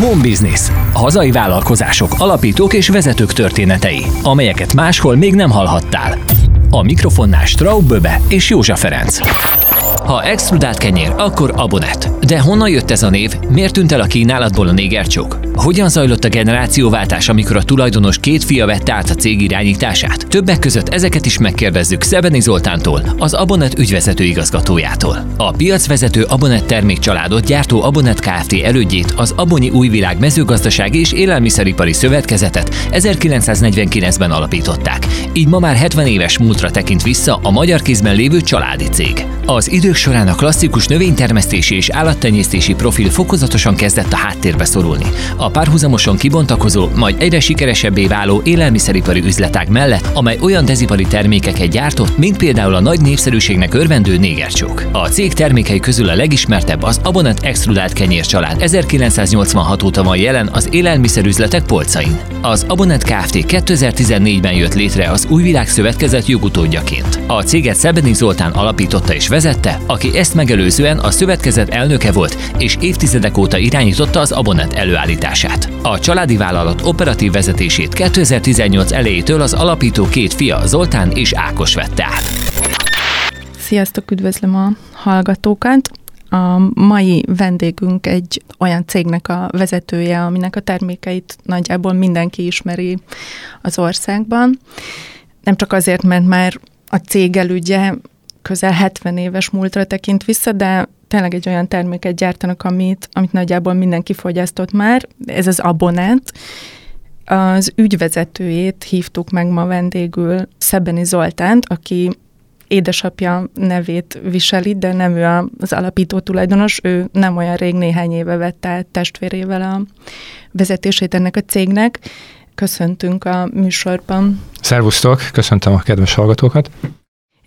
Home Business. Hazai vállalkozások, alapítók és vezetők történetei, amelyeket máshol még nem hallhattál. A mikrofonnál Straub Böbe és Józsa Ferenc. Ha extrudált kenyér, akkor abonet. De honnan jött ez a név? Miért tűnt el a kínálatból a négercsók? Hogyan zajlott a generációváltás, amikor a tulajdonos két fia vette át a cég irányítását? Többek között ezeket is megkérdezzük Szebeni Zoltántól, az Abonet ügyvezető igazgatójától. A piacvezető Abonet termékcsaládot gyártó Abonet Kft. elődjét, az Abonyi Újvilág mezőgazdasági és élelmiszeripari szövetkezetet 1949-ben alapították. Így ma már 70 éves múltra tekint vissza a magyar kézben lévő családi cég. Az idők során a klasszikus növénytermesztési és állattenyésztési profil fokozatosan kezdett a háttérbe szorulni. A párhuzamosan kibontakozó, majd egyre sikeresebbé váló élelmiszeripari üzletág mellett, amely olyan dezipari termékeket gyártott, mint például a nagy népszerűségnek örvendő négercsók. A cég termékei közül a legismertebb az Abonat Extrudált Kenyér család 1986 óta van jelen az élelmiszerüzletek polcain. Az Abonat Kft. 2014-ben jött létre az Új Világ Szövetkezet jogutódjaként. A céget Szebeni Zoltán alapította és vezette, aki ezt megelőzően a szövetkezet elnöke volt, és évtizedek óta irányította az Abonet előállítását. A családi vállalat operatív vezetését 2018 elejétől az alapító két fia, Zoltán és Ákos vette át. Sziasztok, üdvözlöm a hallgatókat! A mai vendégünk egy olyan cégnek a vezetője, aminek a termékeit nagyjából mindenki ismeri az országban. Nem csak azért, mert már a cég elügye közel 70 éves múltra tekint vissza, de tényleg egy olyan terméket gyártanak, amit, amit nagyjából mindenki fogyasztott már. Ez az abonát. Az ügyvezetőjét hívtuk meg ma vendégül, Szebeni Zoltánt, aki édesapja nevét viseli, de nem ő az alapító tulajdonos, ő nem olyan rég, néhány éve vette át testvérével a vezetését ennek a cégnek. Köszöntünk a műsorban. Szervusztok, köszöntöm a kedves hallgatókat.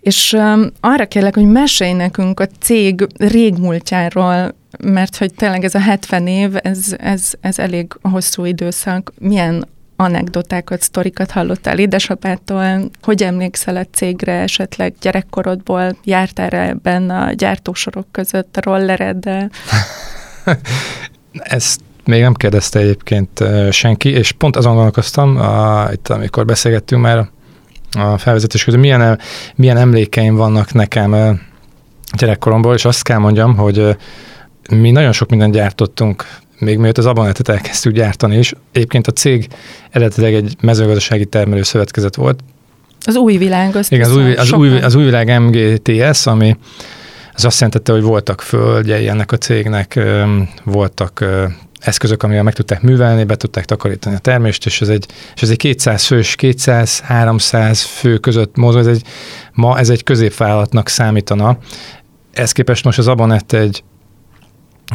És arra kérlek, hogy mesélj nekünk a cég régmúltjáról, mert hogy tényleg ez a 70 év, ez, ez, ez elég hosszú időszak. Milyen anekdotákat, sztorikat hallottál édesapától? Hogy emlékszel a cégre esetleg gyerekkorodból? Jártál benne a gyártósorok között a rollereddel? Ezt még nem kérdezte egyébként senki, és pont azon gondolkoztam, a, itt amikor beszélgettünk már a felvezetés között, milyen, milyen emlékeim vannak nekem gyerekkoromból, és azt kell mondjam, hogy mi nagyon sok mindent gyártottunk még mielőtt az abonetet elkezdtük gyártani is. Egyébként a cég eredetileg egy mezőgazdasági termelő szövetkezet volt. Az új világ, azt Igen, az új, az, új, az új világ MGTS, ami az azt jelentette, hogy voltak földjei ennek a cégnek, voltak eszközök, amivel meg tudták művelni, be tudták takarítani a termést, és ez egy, és ez egy 200 fős, 200-300 fő között mozog, ez egy, ma ez egy középvállalatnak számítana. Ez képest most az Abonet egy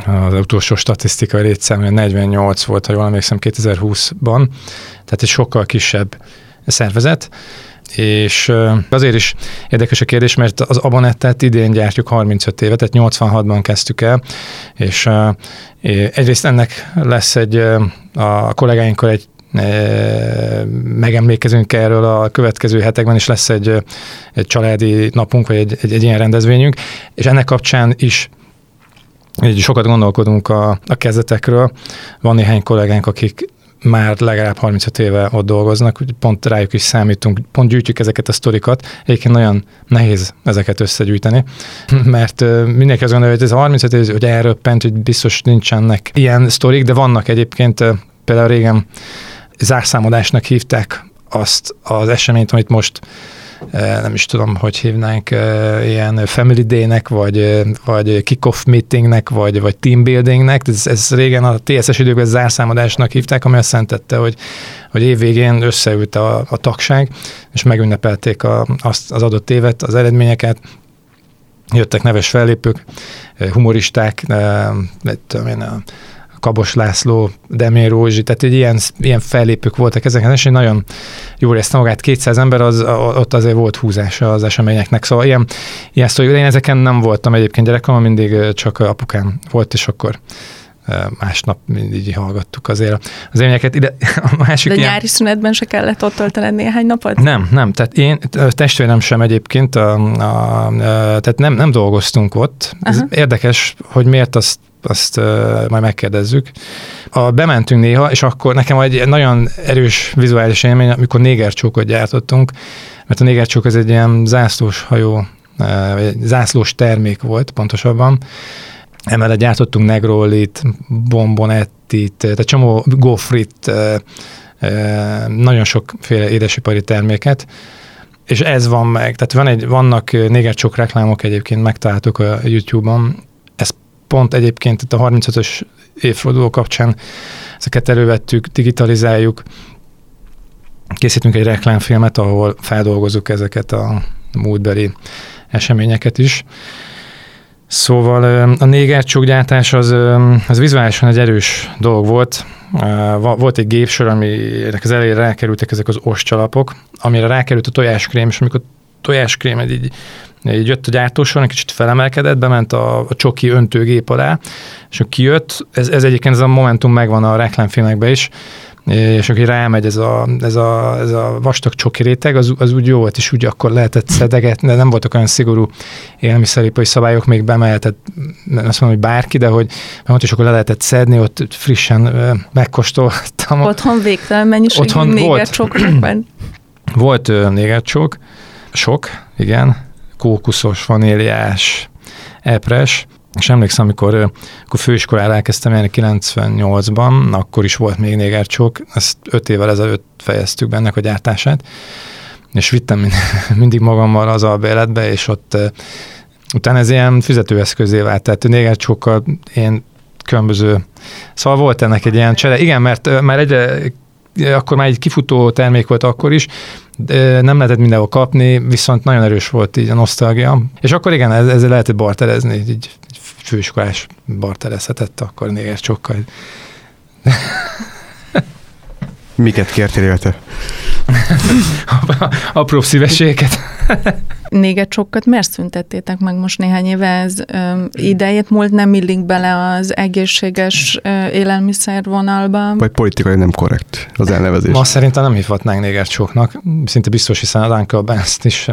az utolsó statisztikai létszám 48 volt, ha jól emlékszem, 2020-ban, tehát egy sokkal kisebb szervezet, és azért is érdekes a kérdés, mert az Abonettet idén gyártjuk 35 éve, tehát 86-ban kezdtük el, és egyrészt ennek lesz egy, a kollégáinkkal egy megemlékezünk erről a következő hetekben, és lesz egy, egy családi napunk, vagy egy, egy, egy ilyen rendezvényünk, és ennek kapcsán is így sokat gondolkodunk a, a kezdetekről. Van néhány kollégánk, akik már legalább 35 éve ott dolgoznak, pont rájuk is számítunk, pont gyűjtjük ezeket a sztorikat. Egyébként nagyon nehéz ezeket összegyűjteni, mert mindenki azt gondolja, hogy ez a 35 év, hogy elröppent, hogy biztos nincsenek ilyen sztorik, de vannak egyébként, például régen zárszámadásnak hívták azt az eseményt, amit most nem is tudom, hogy hívnánk, ilyen Family Day-nek, vagy, vagy kick-off meetingnek, vagy, vagy team buildingnek. Ez, ez régen a TSS időkben zárszámadásnak hívták, ami azt jelentette, hogy, hogy évvégén összeült a, a tagság, és megünnepelték a, azt, az adott évet, az eredményeket, jöttek neves fellépők, humoristák, tudom én, a Kabos László, Demén Rózsi, tehát egy ilyen, ilyen fellépők voltak ezeken, és nagyon jól érezte magát 200 ember, az, ott azért volt húzása az eseményeknek, szóval ilyen, ilyen szó, én ezeken nem voltam egyébként gyerekkoromban, mindig csak apukám volt, és akkor másnap mindig hallgattuk azért az élményeket. Ide, a másik De ilyen... nyári szünetben se kellett ott tölteni néhány napot? Nem, nem. Tehát én, testvérem sem egyébként, a, a, a, tehát nem, nem dolgoztunk ott. Ez érdekes, hogy miért azt azt majd megkérdezzük. A, bementünk néha, és akkor nekem egy nagyon erős vizuális élmény, amikor négercsókot gyártottunk, mert a négercsók ez egy ilyen zászlós hajó, egy zászlós termék volt pontosabban, Emellett gyártottunk negrolit, bombonettit, tehát csomó gofrit, nagyon sokféle édesipari terméket, és ez van meg. Tehát van egy, vannak négercsok reklámok egyébként, megtaláltuk a YouTube-on. Pont egyébként itt a 35-ös évforduló kapcsán ezeket elővettük, digitalizáljuk, készítünk egy reklámfilmet, ahol feldolgozunk ezeket a múltbeli eseményeket is. Szóval a négercsókgyártás az, az vizuálisan egy erős dolog volt. Volt egy gépsor, aminek az elejére rákerültek ezek az ostcsalapok, amire rákerült a tojáskrém, és amikor tojáskrém egy, így, így jött a gyártósor, egy kicsit felemelkedett, bement a, a csoki öntőgép alá, és akkor kijött, ez, ez egyébként ez a momentum megvan a reklámfilmekben is, és aki rámegy ez a, ez a, ez a vastag csoki réteg, az, az úgy jó volt, és úgy akkor lehetett szedegetni, de nem voltak olyan szigorú élmiszeripari szabályok, még bemehetett, nem azt mondom, hogy bárki, de hogy ott is akkor le lehetett szedni, ott frissen megkóstoltam. Otthon végtelen mennyiség Otthon négercsóknak Volt négercsók, sok, igen, kókuszos, vaníliás, epres, és emlékszem, amikor, amikor főiskolára elkezdtem járni 98-ban, akkor is volt még négercsók, ezt öt évvel ezelőtt fejeztük benne a gyártását, és vittem mindig magammal az albéletbe, és ott utána ez ilyen fizetőeszközé vált, tehát négercsókkal én különböző, szóval volt ennek egy ilyen csere. Igen, mert már egyre akkor már egy kifutó termék volt akkor is, nem lehetett mindenhol kapni, viszont nagyon erős volt így a nosztalgia. És akkor igen, ezzel lehetett barterezni, így, így főiskolás barterezhetett akkor négyes csokkal. Miket kértél érte? Apró szívességeket. Négetsokat miért szüntettétek meg most néhány éve? Ez ö, idejét múlt nem illik bele az egészséges ö, élelmiszer vonalba? Vagy politikai nem korrekt az elnevezés? Ma szerintem nem hívhatnánk négercsóknak. Szinte biztos, hiszen a Uncle Benz-t is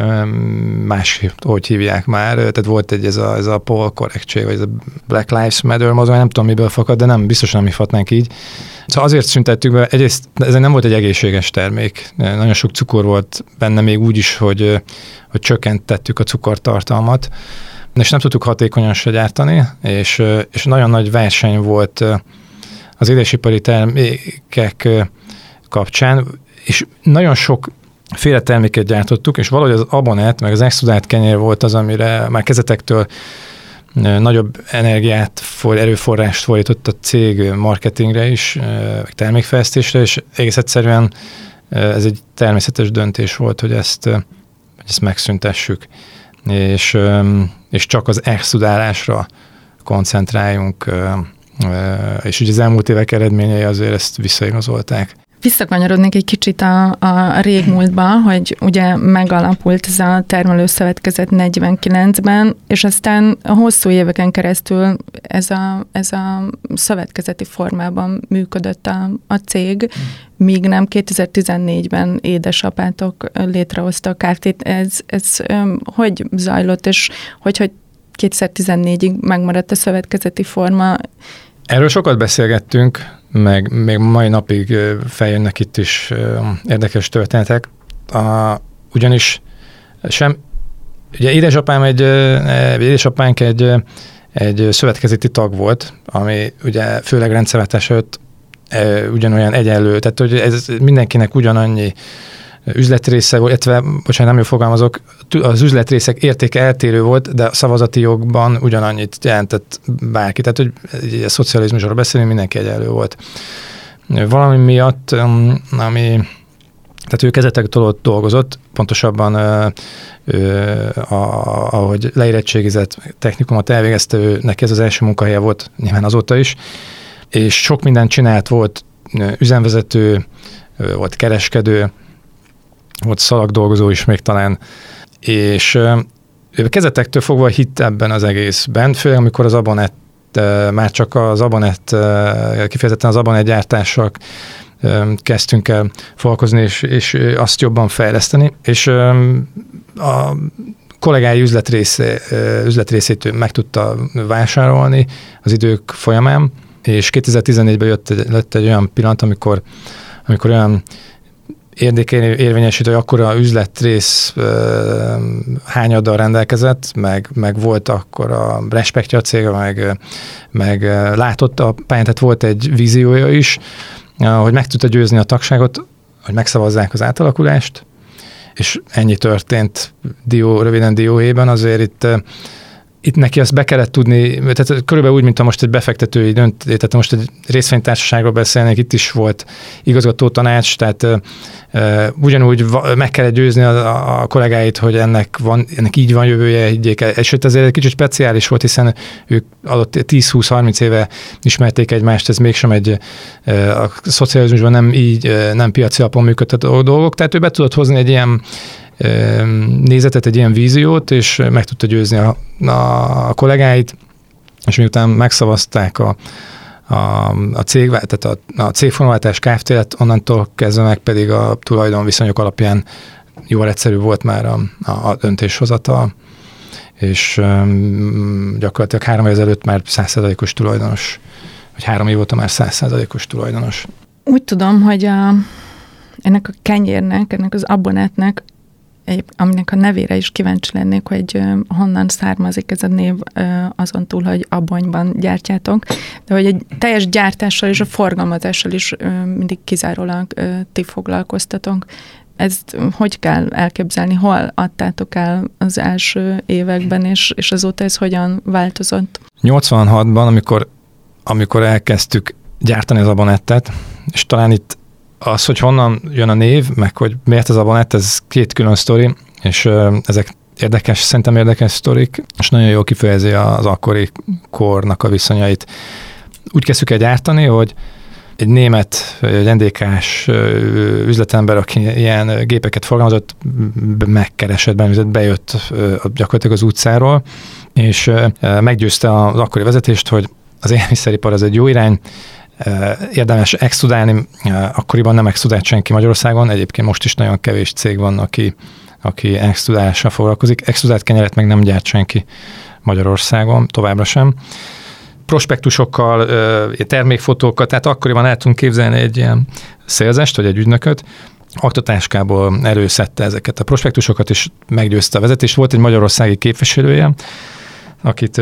más, hogy hívják már. Tehát volt egy ez a, ez a Paul korrektség, vagy ez a Black Lives Matter mozgalom, nem tudom miből fakad, de nem, biztos nem hívhatnánk így. Szóval azért szüntettük be, egyrészt ez nem volt egy egészséges termék. Nagyon sok cukor volt benne még úgy is, hogy, hogy csökkentettük a cukortartalmat, és nem tudtuk hatékonyan se gyártani, és, és nagyon nagy verseny volt az édesipari termékek kapcsán, és nagyon sok féle terméket gyártottuk, és valahogy az abonet, meg az extrudált kenyér volt az, amire már kezetektől nagyobb energiát, erőforrást fordított a cég marketingre is, meg termékfejlesztésre, és egész egyszerűen ez egy természetes döntés volt, hogy ezt, hogy ezt megszüntessük, és, és csak az exudálásra koncentráljunk, és ugye az elmúlt évek eredményei azért ezt visszaigazolták. Visszakanyarodnék egy kicsit a, a régmúltba, hogy ugye megalapult ez a termelőszövetkezet 49-ben, és aztán a hosszú éveken keresztül ez a, ez a szövetkezeti formában működött a, a cég, míg nem 2014-ben édesapátok létrehozta a kft Ez, ez hogy zajlott, és hogy, hogy 2014-ig megmaradt a szövetkezeti forma? Erről sokat beszélgettünk, meg még mai napig feljönnek itt is érdekes történetek. A, ugyanis sem, ugye édesapám egy, édesapánk egy, egy szövetkezeti tag volt, ami ugye főleg rendszerváltás előtt ugyanolyan egyenlő, tehát hogy ez mindenkinek ugyanannyi üzletrésze, illetve, bocsánat, nem jól fogalmazok, az üzletrészek értéke eltérő volt, de szavazati jogban ugyanannyit jelentett bárki. Tehát, hogy a szocializmusról beszélünk, mindenki egyenlő volt. Valami miatt, um, ami tehát ő kezetektől ott dolgozott, pontosabban ö, ö, a, ahogy leérettségizett technikumot elvégezte, ő, neki ez az első munkahelye volt, nyilván azóta is, és sok mindent csinált, volt üzemvezető, volt kereskedő, volt szalagdolgozó is még talán, és ő kezetektől fogva hitt ebben az egészben, főleg amikor az abonett, már csak az abonett, kifejezetten az abonett gyártással kezdtünk el foglalkozni, és, és azt jobban fejleszteni, és a kollégái üzletrésze, üzletrészét meg tudta vásárolni az idők folyamán, és 2014-ben jött, lett egy olyan pillanat, amikor, amikor olyan érvényesítő, hogy akkor a üzletrész hányaddal rendelkezett, meg, meg volt akkor a respektja a cég, meg, meg látott a pályán, tehát volt egy víziója is, hogy meg tudta győzni a tagságot, hogy megszavazzák az átalakulást, és ennyi történt dió, röviden dióhéjban, azért itt itt neki azt be kellett tudni, tehát körülbelül úgy, mint a most egy befektetői dönt, tehát most egy részvénytársaságról beszélnek, itt is volt igazgató tanács, tehát uh, ugyanúgy meg kellett győzni a, a kollégáit, hogy ennek, van, ennek így van jövője, higgyék el. És azért egy kicsit speciális volt, hiszen ők adott 10-20-30 éve ismerték egymást, ez mégsem egy a szocializmusban nem így, nem piaci alapon működtető dolgok, tehát ő be tudott hozni egy ilyen nézetet, egy ilyen víziót, és meg tudta győzni a, a kollégáit, és miután megszavazták a, a, a, cég, tehát a, a cégformáltás kft onnantól kezdve meg pedig a tulajdonviszonyok alapján jóval egyszerű volt már a, a, a döntéshozatal, és um, gyakorlatilag három év ezelőtt már százszerzalékos tulajdonos, vagy három év óta már százszerzalékos tulajdonos. Úgy tudom, hogy a, ennek a kenyérnek, ennek az abonetnek egy, aminek a nevére is kíváncsi lennék, hogy honnan származik ez a név azon túl, hogy abonyban gyártjátok, de hogy egy teljes gyártással és a forgalmazással is mindig kizárólag ti foglalkoztatok. Ezt hogy kell elképzelni? Hol adtátok el az első években, és, és azóta ez hogyan változott? 86-ban, amikor, amikor elkezdtük gyártani az abonettet, és talán itt az, hogy honnan jön a név, meg hogy miért az abonett, ez két külön sztori, és ezek érdekes, szerintem érdekes sztorik, és nagyon jól kifejezi az akkori kornak a viszonyait. Úgy kezdtük el gyártani, hogy egy német, egy NDK-s üzletember, aki ilyen gépeket forgalmazott, megkeresett bennünket, bejött gyakorlatilag az utcáról, és meggyőzte az akkori vezetést, hogy az élelmiszeripar az egy jó irány, érdemes extrudálni, akkoriban nem extrudált senki Magyarországon, egyébként most is nagyon kevés cég van, aki, aki extrudálással foglalkozik. Extrudált kenyeret meg nem gyárt senki Magyarországon, továbbra sem. Prospektusokkal, termékfotókkal, tehát akkoriban el tudunk képzelni egy ilyen szélzest, vagy egy ügynököt, aktatáskából előszedte ezeket a prospektusokat, és meggyőzte a vezetést. Volt egy magyarországi képviselője, akit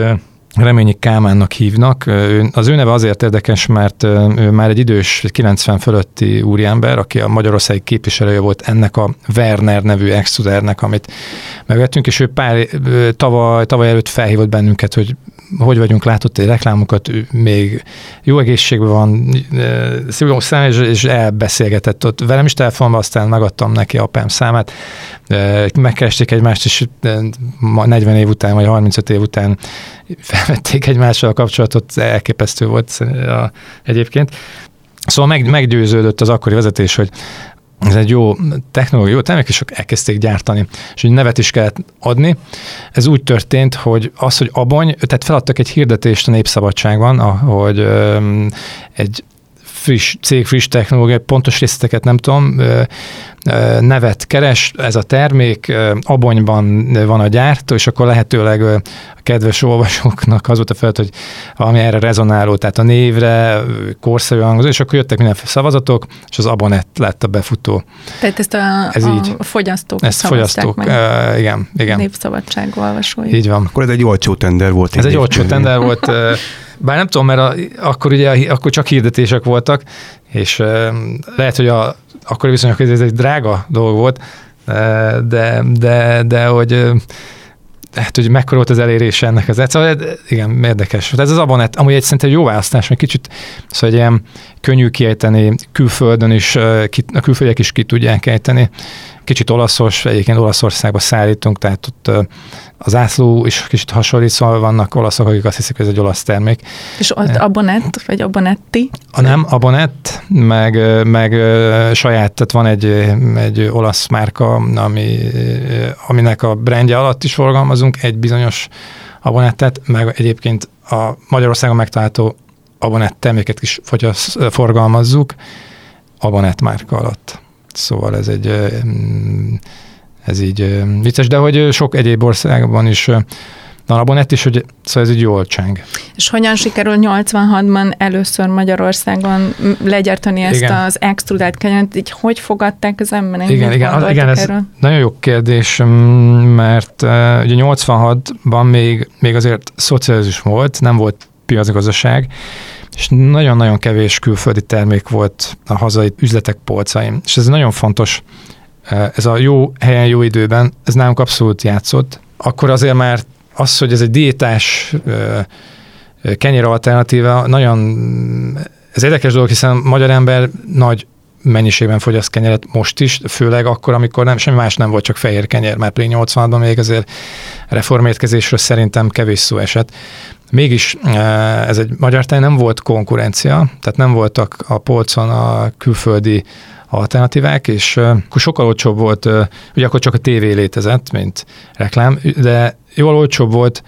Reményi Kálmánnak hívnak. Az ő neve azért érdekes, mert ő már egy idős, 90 fölötti úriember, aki a Magyarországi képviselője volt ennek a Werner nevű extrudernek, amit megvettünk, és ő pár tavaly, tavaly előtt felhívott bennünket, hogy hogy vagyunk, látott egy reklámokat, még jó egészségben van, szívó szám, és, és elbeszélgetett ott velem is telefonban, aztán megadtam neki apám számát, megkeresték egymást, és 40 év után, vagy 35 év után felvették egymással a kapcsolatot, elképesztő volt egyébként. Szóval meg, meggyőződött az akkori vezetés, hogy ez egy jó technológia, termék, és elkezdték gyártani. És hogy nevet is kellett adni. Ez úgy történt, hogy az, hogy abony, tehát feladtak egy hirdetést a Népszabadságban, hogy egy friss cég, friss technológia, pontos részleteket nem tudom, nevet keres, ez a termék, abonyban van a gyártó, és akkor lehetőleg a kedves olvasóknak az volt a feladat, hogy valami erre rezonáló, tehát a névre, korszerű hangzó, és akkor jöttek mindenféle szavazatok, és az abonett lett a befutó. Tehát ezt a, ez a így. fogyasztók Ezt fogyasztók, meg. Uh, igen, igen. Népszabadság olvasói. Így van. Akkor ez egy olcsó tender volt. Ez egy olcsó tender volt. Bár nem tudom, mert a, akkor ugye akkor csak hirdetések voltak, és lehet, hogy a, akkor viszonylag ez egy drága dolog volt, de, de, de hogy hát, hogy mekkora volt az elérése ennek az szóval igen, érdekes. Ez az abonett, amúgy egy szerintem jó választás, mert kicsit szóval egy ilyen könnyű kiejteni, külföldön is, a külföldiek is ki tudják ejteni. Kicsit olaszos, egyébként Olaszországba szállítunk, tehát ott az ászló is kicsit hasonlít, szóval vannak olaszok, akik azt hiszik, hogy ez egy olasz termék. És ott abonett, vagy abonetti? A nem, abonett, meg, meg saját, tehát van egy, egy olasz márka, ami, aminek a brandje alatt is forgalmazunk egy bizonyos abonettet, meg egyébként a Magyarországon megtalálható abonett terméket is fogyasz, forgalmazzuk abonett márka alatt. Szóval ez egy ez így vicces, de hogy sok egyéb országban is Na, abonett is, hogy szóval ez egy jó olcsánk. És hogyan sikerül 86-ban először Magyarországon legyártani ezt igen. az extrudált kenyeret? Így hogy fogadták az emberek? Igen, igen, az, igen ez nagyon jó kérdés, mert uh, ugye 86-ban még, még azért szocializmus volt, nem volt piacgazdaság, és nagyon-nagyon kevés külföldi termék volt a hazai üzletek polcaim. És ez nagyon fontos, ez a jó helyen, jó időben, ez nálunk abszolút játszott. Akkor azért már az, hogy ez egy diétás kenyér alternatíva, nagyon ez érdekes dolog, hiszen magyar ember nagy mennyiségben fogyaszt kenyeret most is, főleg akkor, amikor nem, semmi más nem volt, csak fehér kenyer, mert 80-ban még azért reformérkezésről szerintem kevés szó esett. Mégis ez egy magyar táj nem volt konkurencia, tehát nem voltak a polcon a külföldi alternatívák, és akkor sokkal olcsóbb volt, ugye akkor csak a tévé létezett, mint reklám, de jól olcsóbb volt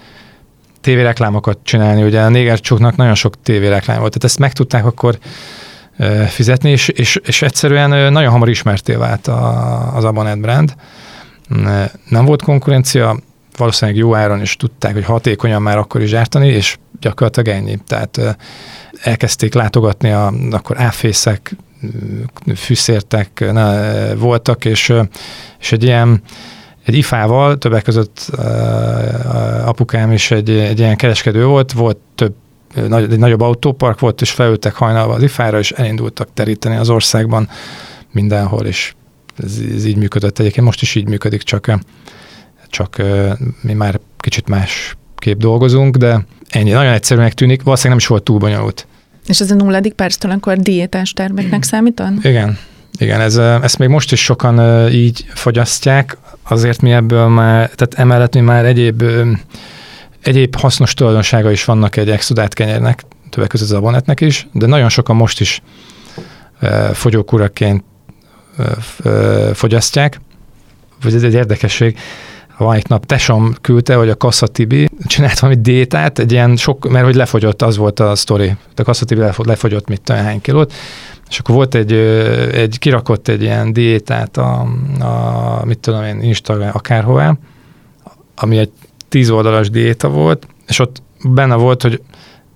tévéreklámokat csinálni, ugye a négercsóknak nagyon sok tévéreklám volt, tehát ezt meg tudták akkor fizetni, és, és, és egyszerűen nagyon hamar ismerté vált a, az Abonet brand. Nem volt konkurencia, valószínűleg jó áron is tudták, hogy hatékonyan már akkor is gyártani, és gyakorlatilag ennyi. Tehát elkezdték látogatni a, akkor áfészek, fűszértek ne, voltak, és, és egy ilyen egy ifával, többek között apukám is egy, egy ilyen kereskedő volt, volt több nagy, egy nagyobb autópark volt, és felültek hajnalba az ifára, és elindultak teríteni az országban mindenhol, és ez, ez így működött egyébként. Most is így működik, csak, csak mi már kicsit más kép dolgozunk, de ennyi. Nagyon egyszerűnek tűnik, valószínűleg nem is volt túl bonyolult. És ez a nulladik perctől akkor diétás terméknek számítan? Igen. Igen, ez, ezt még most is sokan így fogyasztják, azért mi ebből már, tehát emellett mi már egyéb, egyéb hasznos tulajdonsága is vannak egy exudát kenyernek, többek között az abonetnek is, de nagyon sokan most is fogyókuraként fogyasztják, vagy ez egy érdekesség, van egy nap tesom küldte, hogy a Kassa Tibi csinált valami diétát, egy ilyen sok, mert hogy lefogyott, az volt a sztori. A Kassa Tibi lefogyott mit tudom, hány kilót, és akkor volt egy, egy kirakott egy ilyen diétát a, a mit tudom én, Instagram akárhová, ami egy tíz oldalas diéta volt, és ott benne volt, hogy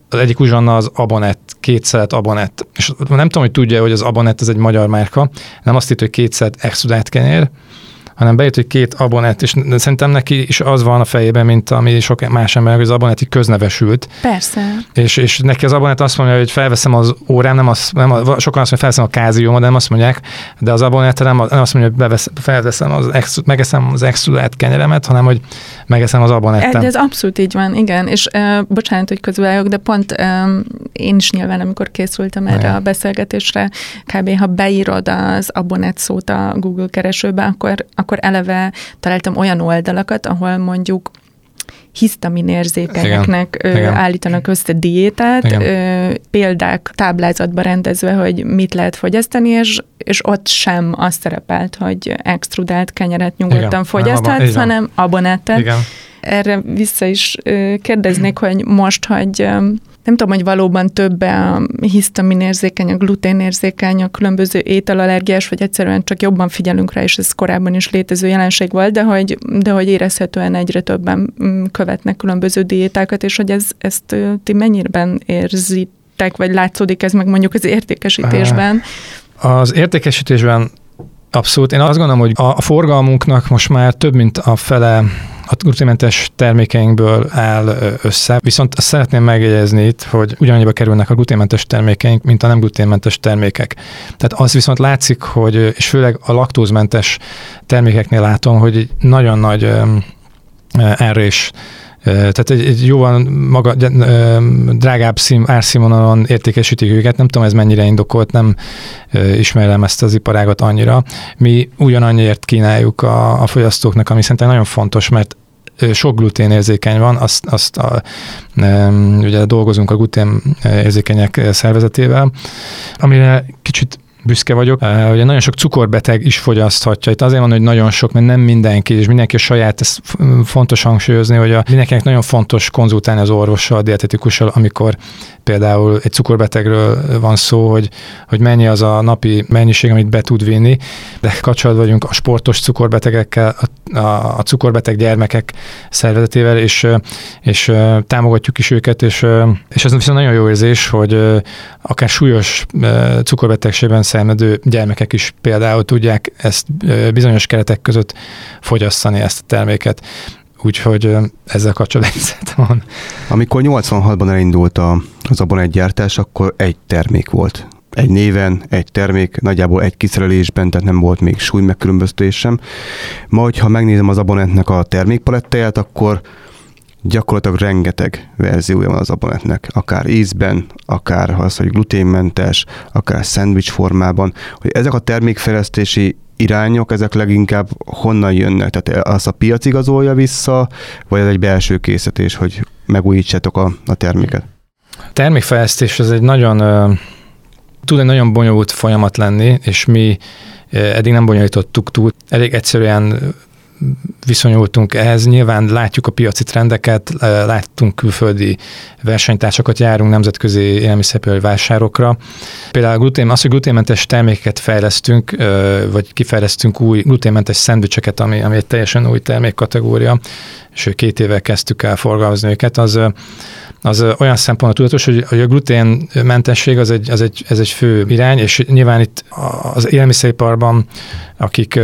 az egyik uzsanna az Abonet, két szelet Abonet. És nem tudom, hogy tudja, hogy az Abonet ez egy magyar márka, nem azt itt, hogy két szelet kenyér, hanem bejött, hogy két abonett, és szerintem neki is az van a fejében, mint ami sok más ember, hogy az abonett köznevesült. Persze. És, és neki az abonett azt mondja, hogy felveszem az órám, nem az, nem az sokan azt mondja, felveszem a káziómat, nem azt mondják, de az abonett nem, nem azt mondja, hogy bevesz, felveszem az extra, megeszem az extrudát kenyeremet, hanem hogy megeszem az abonettem. Ez abszolút így van, igen, és uh, bocsánat, hogy közülállok, de pont um, én is nyilván, amikor készültem erre igen. a beszélgetésre, kb. ha beírod az abonett szót a Google keresőbe, akkor, akkor akkor eleve találtam olyan oldalakat, ahol mondjuk hisztaminérzékenyeknek Igen. Igen. állítanak össze diétát, Igen. példák táblázatba rendezve, hogy mit lehet fogyasztani, és, és ott sem az szerepelt, hogy extrudált kenyeret nyugodtan Igen. fogyaszthatsz, hanem abonettet. Igen. Erre vissza is kérdeznék, hogy most, hogy nem tudom, hogy valóban több a hisztaminérzékeny, a gluténérzékeny, a különböző ételallergiás, vagy egyszerűen csak jobban figyelünk rá, és ez korábban is létező jelenség volt, de hogy, de hogy érezhetően egyre többen mm, követnek különböző diétákat, és hogy ez, ezt ti mennyiben érzitek, vagy látszódik ez meg mondjuk az értékesítésben? Az értékesítésben abszolút. Én azt gondolom, hogy a forgalmunknak most már több mint a fele a gluténmentes termékeinkből áll össze, viszont azt szeretném megjegyezni itt, hogy ugyanannyiba kerülnek a gluténmentes termékeink, mint a nem gluténmentes termékek. Tehát az viszont látszik, hogy, és főleg a laktózmentes termékeknél látom, hogy nagyon nagy is tehát egy, egy jóval maga, drágább szín, árszínvonalon értékesítik őket, nem tudom ez mennyire indokolt, nem ismerem ezt az iparágat annyira. Mi ugyanannyiért kínáljuk a, a fogyasztóknak, ami szerintem nagyon fontos, mert sok glutén érzékeny van, azt, azt a, ugye dolgozunk a glutén érzékenyek szervezetével, amire kicsit büszke vagyok. Uh, ugye nagyon sok cukorbeteg is fogyaszthatja. Itt azért van, hogy nagyon sok, mert nem mindenki, és mindenki a saját, ez fontos hangsúlyozni, hogy a, mindenkinek nagyon fontos konzultálni az orvossal, a dietetikussal, amikor például egy cukorbetegről van szó, hogy, hogy mennyi az a napi mennyiség, amit be tud vinni, de kapcsolatban vagyunk a sportos cukorbetegekkel, a, a, a cukorbeteg gyermekek szervezetével, és, és támogatjuk is őket, és, és ez viszont nagyon jó érzés, hogy akár súlyos cukorbetegségben szenvedő gyermekek is például tudják ezt bizonyos keretek között fogyasztani ezt a terméket. Úgyhogy ezzel kapcsolatban van. Amikor 86-ban elindult az abonegyártás, akkor egy termék volt. Egy néven, egy termék, nagyjából egy kiszerelésben, tehát nem volt még súly megkülönböztetés sem. Ma, hogyha megnézem az abonentnek a termékpalettáját, akkor gyakorlatilag rengeteg verziója van az abonetnek, akár ízben, akár az, hogy gluténmentes, akár szendvics formában, hogy ezek a termékfejlesztési irányok, ezek leginkább honnan jönnek? Tehát az a piac igazolja vissza, vagy ez egy belső készítés, hogy megújítsátok a, a terméket? A termékfejlesztés ez egy nagyon, tud egy nagyon bonyolult folyamat lenni, és mi eddig nem bonyolítottuk túl. Elég egyszerűen viszonyultunk ehhez. Nyilván látjuk a piaci trendeket, láttunk külföldi versenytársakat, járunk nemzetközi élelmiszerpiaci vásárokra. Például glutén, az, hogy gluténmentes termékeket fejlesztünk, vagy kifejlesztünk új gluténmentes szendvicseket, ami, ami egy teljesen új termékkategória, és két éve kezdtük el forgalmazni őket, az, az olyan szempontból tudatos, hogy, hogy a gluténmentesség az egy, az egy, ez egy fő irány, és nyilván itt az élelmiszeriparban, akik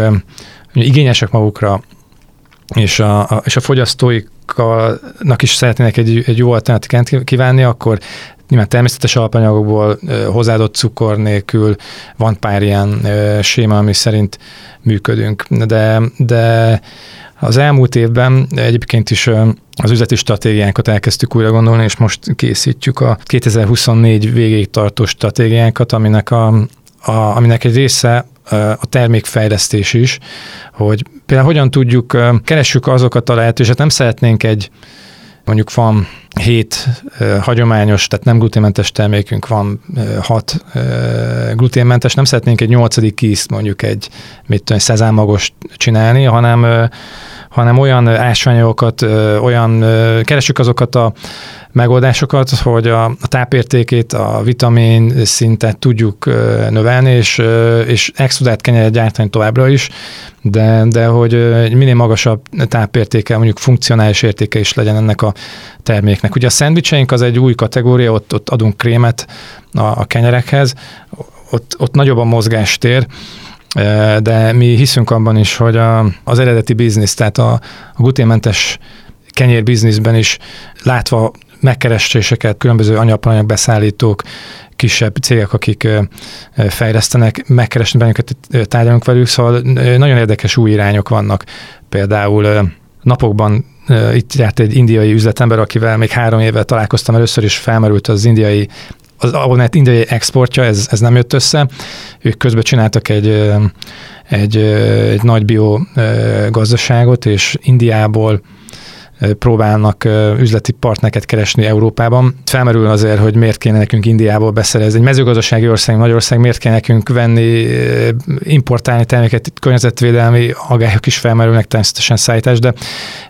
igényesek magukra, és a, a, és a fogyasztóiknak is szeretnének egy, egy jó alternatívát kívánni, akkor nyilván természetes alapanyagokból, hozzáadott cukor nélkül van pár ilyen séma, ami szerint működünk. De, de az elmúlt évben egyébként is az üzleti stratégiánkat elkezdtük újra gondolni, és most készítjük a 2024 végéig tartó stratégiánkat, aminek, a, a, aminek egy része a termékfejlesztés is, hogy például hogyan tudjuk, keressük azokat a lehetőséget, nem szeretnénk egy, mondjuk van hét hagyományos, tehát nem gluténmentes termékünk van, hat gluténmentes, nem szeretnénk egy nyolcadik kíszt, mondjuk egy, mit tudom, szezámmagost csinálni, hanem, hanem olyan ásványokat, olyan, keresünk azokat a megoldásokat, hogy a, a tápértékét, a vitamin szintet tudjuk növelni, és, és extrudát kenyeret gyártani továbbra is, de, de hogy minél magasabb tápértéke, mondjuk funkcionális értéke is legyen ennek a terméknek. Ugye a szendvicseink az egy új kategória, ott, ott adunk krémet a, a kenyerekhez, ott, ott nagyobb a mozgástér, de mi hiszünk abban is, hogy a, az eredeti biznisz, tehát a, a gluténmentes kenyér bizniszben is látva megkereséseket, különböző anyapanyag beszállítók, kisebb cégek, akik fejlesztenek, megkeresni bennünket, tárgyalunk velük, szóval nagyon érdekes új irányok vannak. Például napokban itt járt egy indiai üzletember, akivel még három éve találkoztam először, is felmerült az indiai az Abonet indiai exportja, ez, ez nem jött össze. Ők közben csináltak egy, egy, egy nagy bio gazdaságot, és Indiából próbálnak üzleti partnereket keresni Európában. Felmerül azért, hogy miért kéne nekünk Indiából beszerezni. Egy mezőgazdasági ország, Magyarország, miért kéne nekünk venni, importálni terméket, itt környezetvédelmi agályok is felmerülnek, természetesen szállítás, de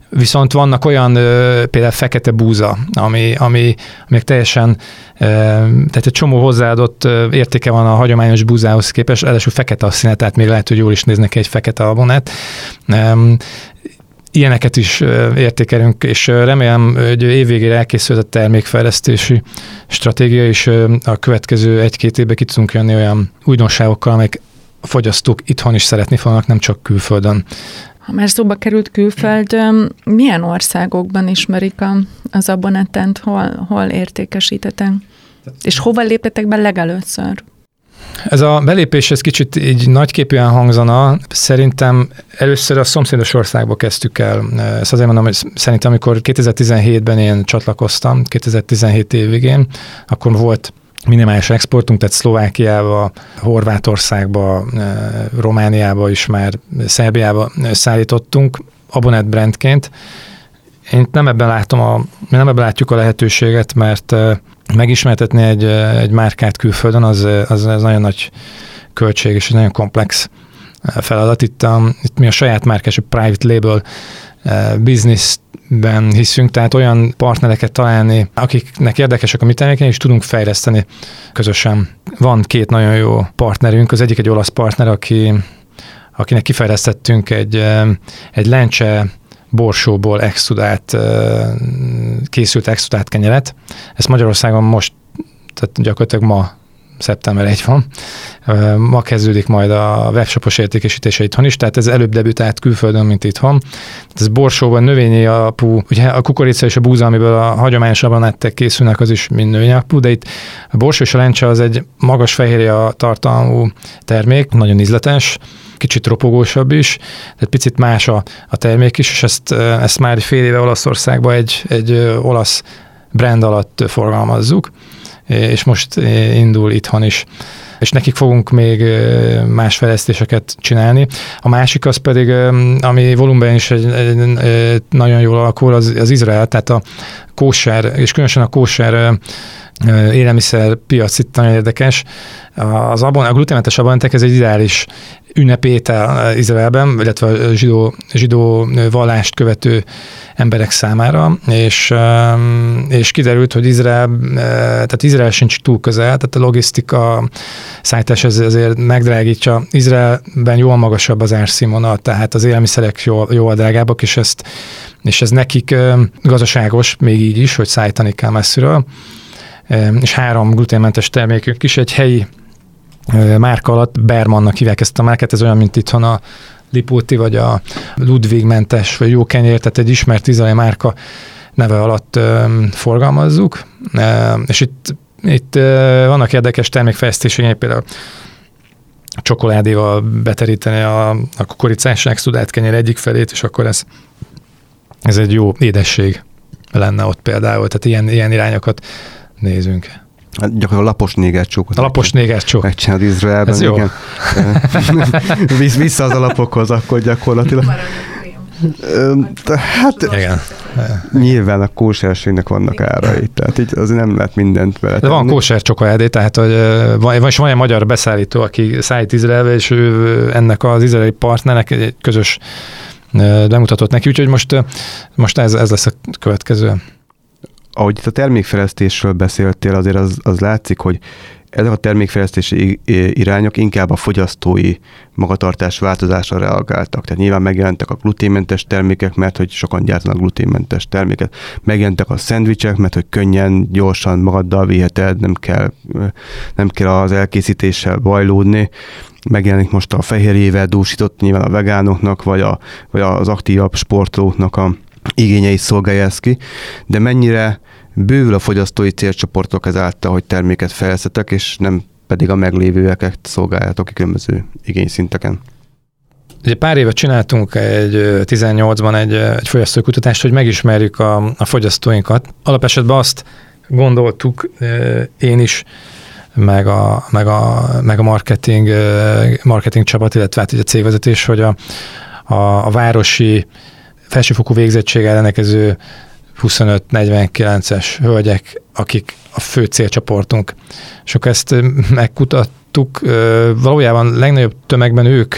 Viszont vannak olyan például fekete búza, ami, ami, ami teljesen, tehát egy csomó hozzáadott értéke van a hagyományos búzához képest, először fekete a színe, tehát még lehet, hogy jól is néznek egy fekete albonát ilyeneket is értékelünk, és remélem, hogy évvégére elkészül a termékfejlesztési stratégia, és a következő egy-két évben ki tudunk jönni olyan újdonságokkal, amelyek a fogyasztók itthon is szeretni fognak, nem csak külföldön. Ha már szóba került külföld, milyen országokban ismerik az abonettent, hol, hol értékesítetek? És hova léptetek be legelőször? Ez a belépés ez kicsit így nagyképűen hangzana. Szerintem először a szomszédos országba kezdtük el. Ezt azért mondom, hogy szerintem amikor 2017-ben én csatlakoztam, 2017 évigén, akkor volt minimális exportunk, tehát Szlovákiába, Horvátországba, Romániába is már, Szerbiába szállítottunk Abonet brandként. Én nem ebben látom a, nem ebben látjuk a lehetőséget, mert megismertetni egy, egy márkát külföldön, az, az, az nagyon nagy költség és egy nagyon komplex feladat. Itt, a, itt mi a saját márkás, a private label bizniszben hiszünk, tehát olyan partnereket találni, akiknek érdekesek a mi termékeink, és tudunk fejleszteni közösen. Van két nagyon jó partnerünk, az egyik egy olasz partner, aki, akinek kifejlesztettünk egy, egy lencse borsóból extrudált, készült extrudált kenyeret. Ezt Magyarországon most, tehát gyakorlatilag ma szeptember 1 van. Ma kezdődik majd a webshopos értékesítése itthon is, tehát ez előbb debütált külföldön, mint itthon. Ez borsóban növényi alapú, ugye a kukorica és a búza, amiből a hagyományos abonettek készülnek, az is mind növényi alapú, de itt a borsó és a lencse az egy magas fehérje tartalmú termék, nagyon ízletes, kicsit ropogósabb is, tehát picit más a, a termék is, és ezt, ezt már fél éve Olaszországban egy, egy olasz brand alatt forgalmazzuk és most indul itthon is és nekik fogunk még más fejlesztéseket csinálni. A másik az pedig, ami volumenben is egy, egy, egy nagyon jól alakul, az, az Izrael, tehát a kóser, és különösen a kóser élelmiszer piac itt nagyon érdekes. Az abon, a gluténmentes abonentek ez egy ideális ünnepétel Izraelben, illetve a zsidó, zsidó vallást követő emberek számára, és, és kiderült, hogy Izrael, tehát Izrael sincs túl közel, tehát a logisztika szállítás ez azért megdrágítja. Izraelben jól magasabb az árszínvonal, tehát az élelmiszerek jól, jól drágábbak, és, ezt, és ez nekik gazdaságos, még így is, hogy szállítani kell messziről. És három gluténmentes termékük is, egy helyi márka alatt Bermannak hívják ezt a márkát, ez olyan, mint itthon a Lipóti, vagy a Ludwig mentes, vagy jó kenyér, tehát egy ismert izraeli márka neve alatt forgalmazzuk, és itt, itt vannak érdekes termékfejlesztéseink, például csokoládéval beteríteni a, a kukoricás extrudált kenyér egyik felét, és akkor ez, ez egy jó édesség lenne ott például, tehát ilyen, ilyen irányokat nézünk. Hát gyakorlatilag a lapos négercsókot. A lapos négercsók. Megcsinálod Izraelben, Ez jó. igen. Visz, vissza az alapokhoz, akkor gyakorlatilag. Hát Igen. nyilván a kóserségnek vannak árai, tehát így azért nem lehet mindent vele De van kóser csokoládé, tehát hogy van, van, és van egy magyar beszállító, aki szállít Izraelbe, és ő ennek az izraeli partnernek egy közös bemutatott neki, úgyhogy most, most ez, ez lesz a következő. Ahogy itt a termékfejlesztésről beszéltél, azért az, az látszik, hogy ezek a termékfejlesztési irányok inkább a fogyasztói magatartás változásra reagáltak. Tehát nyilván megjelentek a gluténmentes termékek, mert hogy sokan gyártanak gluténmentes terméket. Megjelentek a szendvicsek, mert hogy könnyen, gyorsan magaddal viheted, nem kell, nem kell az elkészítéssel bajlódni. Megjelenik most a fehérjével dúsított nyilván a vegánoknak, vagy, a, vagy az aktívabb sportolóknak a igényeit szolgálja ezt ki, de mennyire bővül a fogyasztói célcsoportok ezáltal, hogy terméket fejlesztetek, és nem pedig a meglévőeket szolgáljátok ki különböző igényszinteken. Ugye pár éve csináltunk egy ö, 18-ban egy, egy fogyasztói kutatást, hogy megismerjük a, a fogyasztóinkat. Alapesetben azt gondoltuk, én is, meg a, meg a, meg a marketing, marketing csapat, illetve hát a cégvezetés, hogy a, a, a városi felsőfokú végzettséggel rendelkező 25-49-es hölgyek, akik a fő célcsoportunk. És akkor ezt megkutattuk, valójában legnagyobb tömegben ők,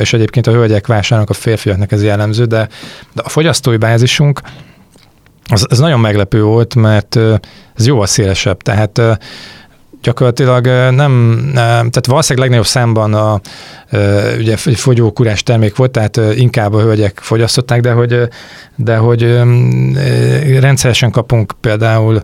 és egyébként a hölgyek vásárolnak a férfiaknak ez jellemző, de, de a fogyasztói bázisunk az, az nagyon meglepő volt, mert ez jóval szélesebb, tehát gyakorlatilag nem, tehát valószínűleg legnagyobb számban a ugye fogyókúrás termék volt, tehát inkább a hölgyek fogyasztották, de hogy, de hogy rendszeresen kapunk például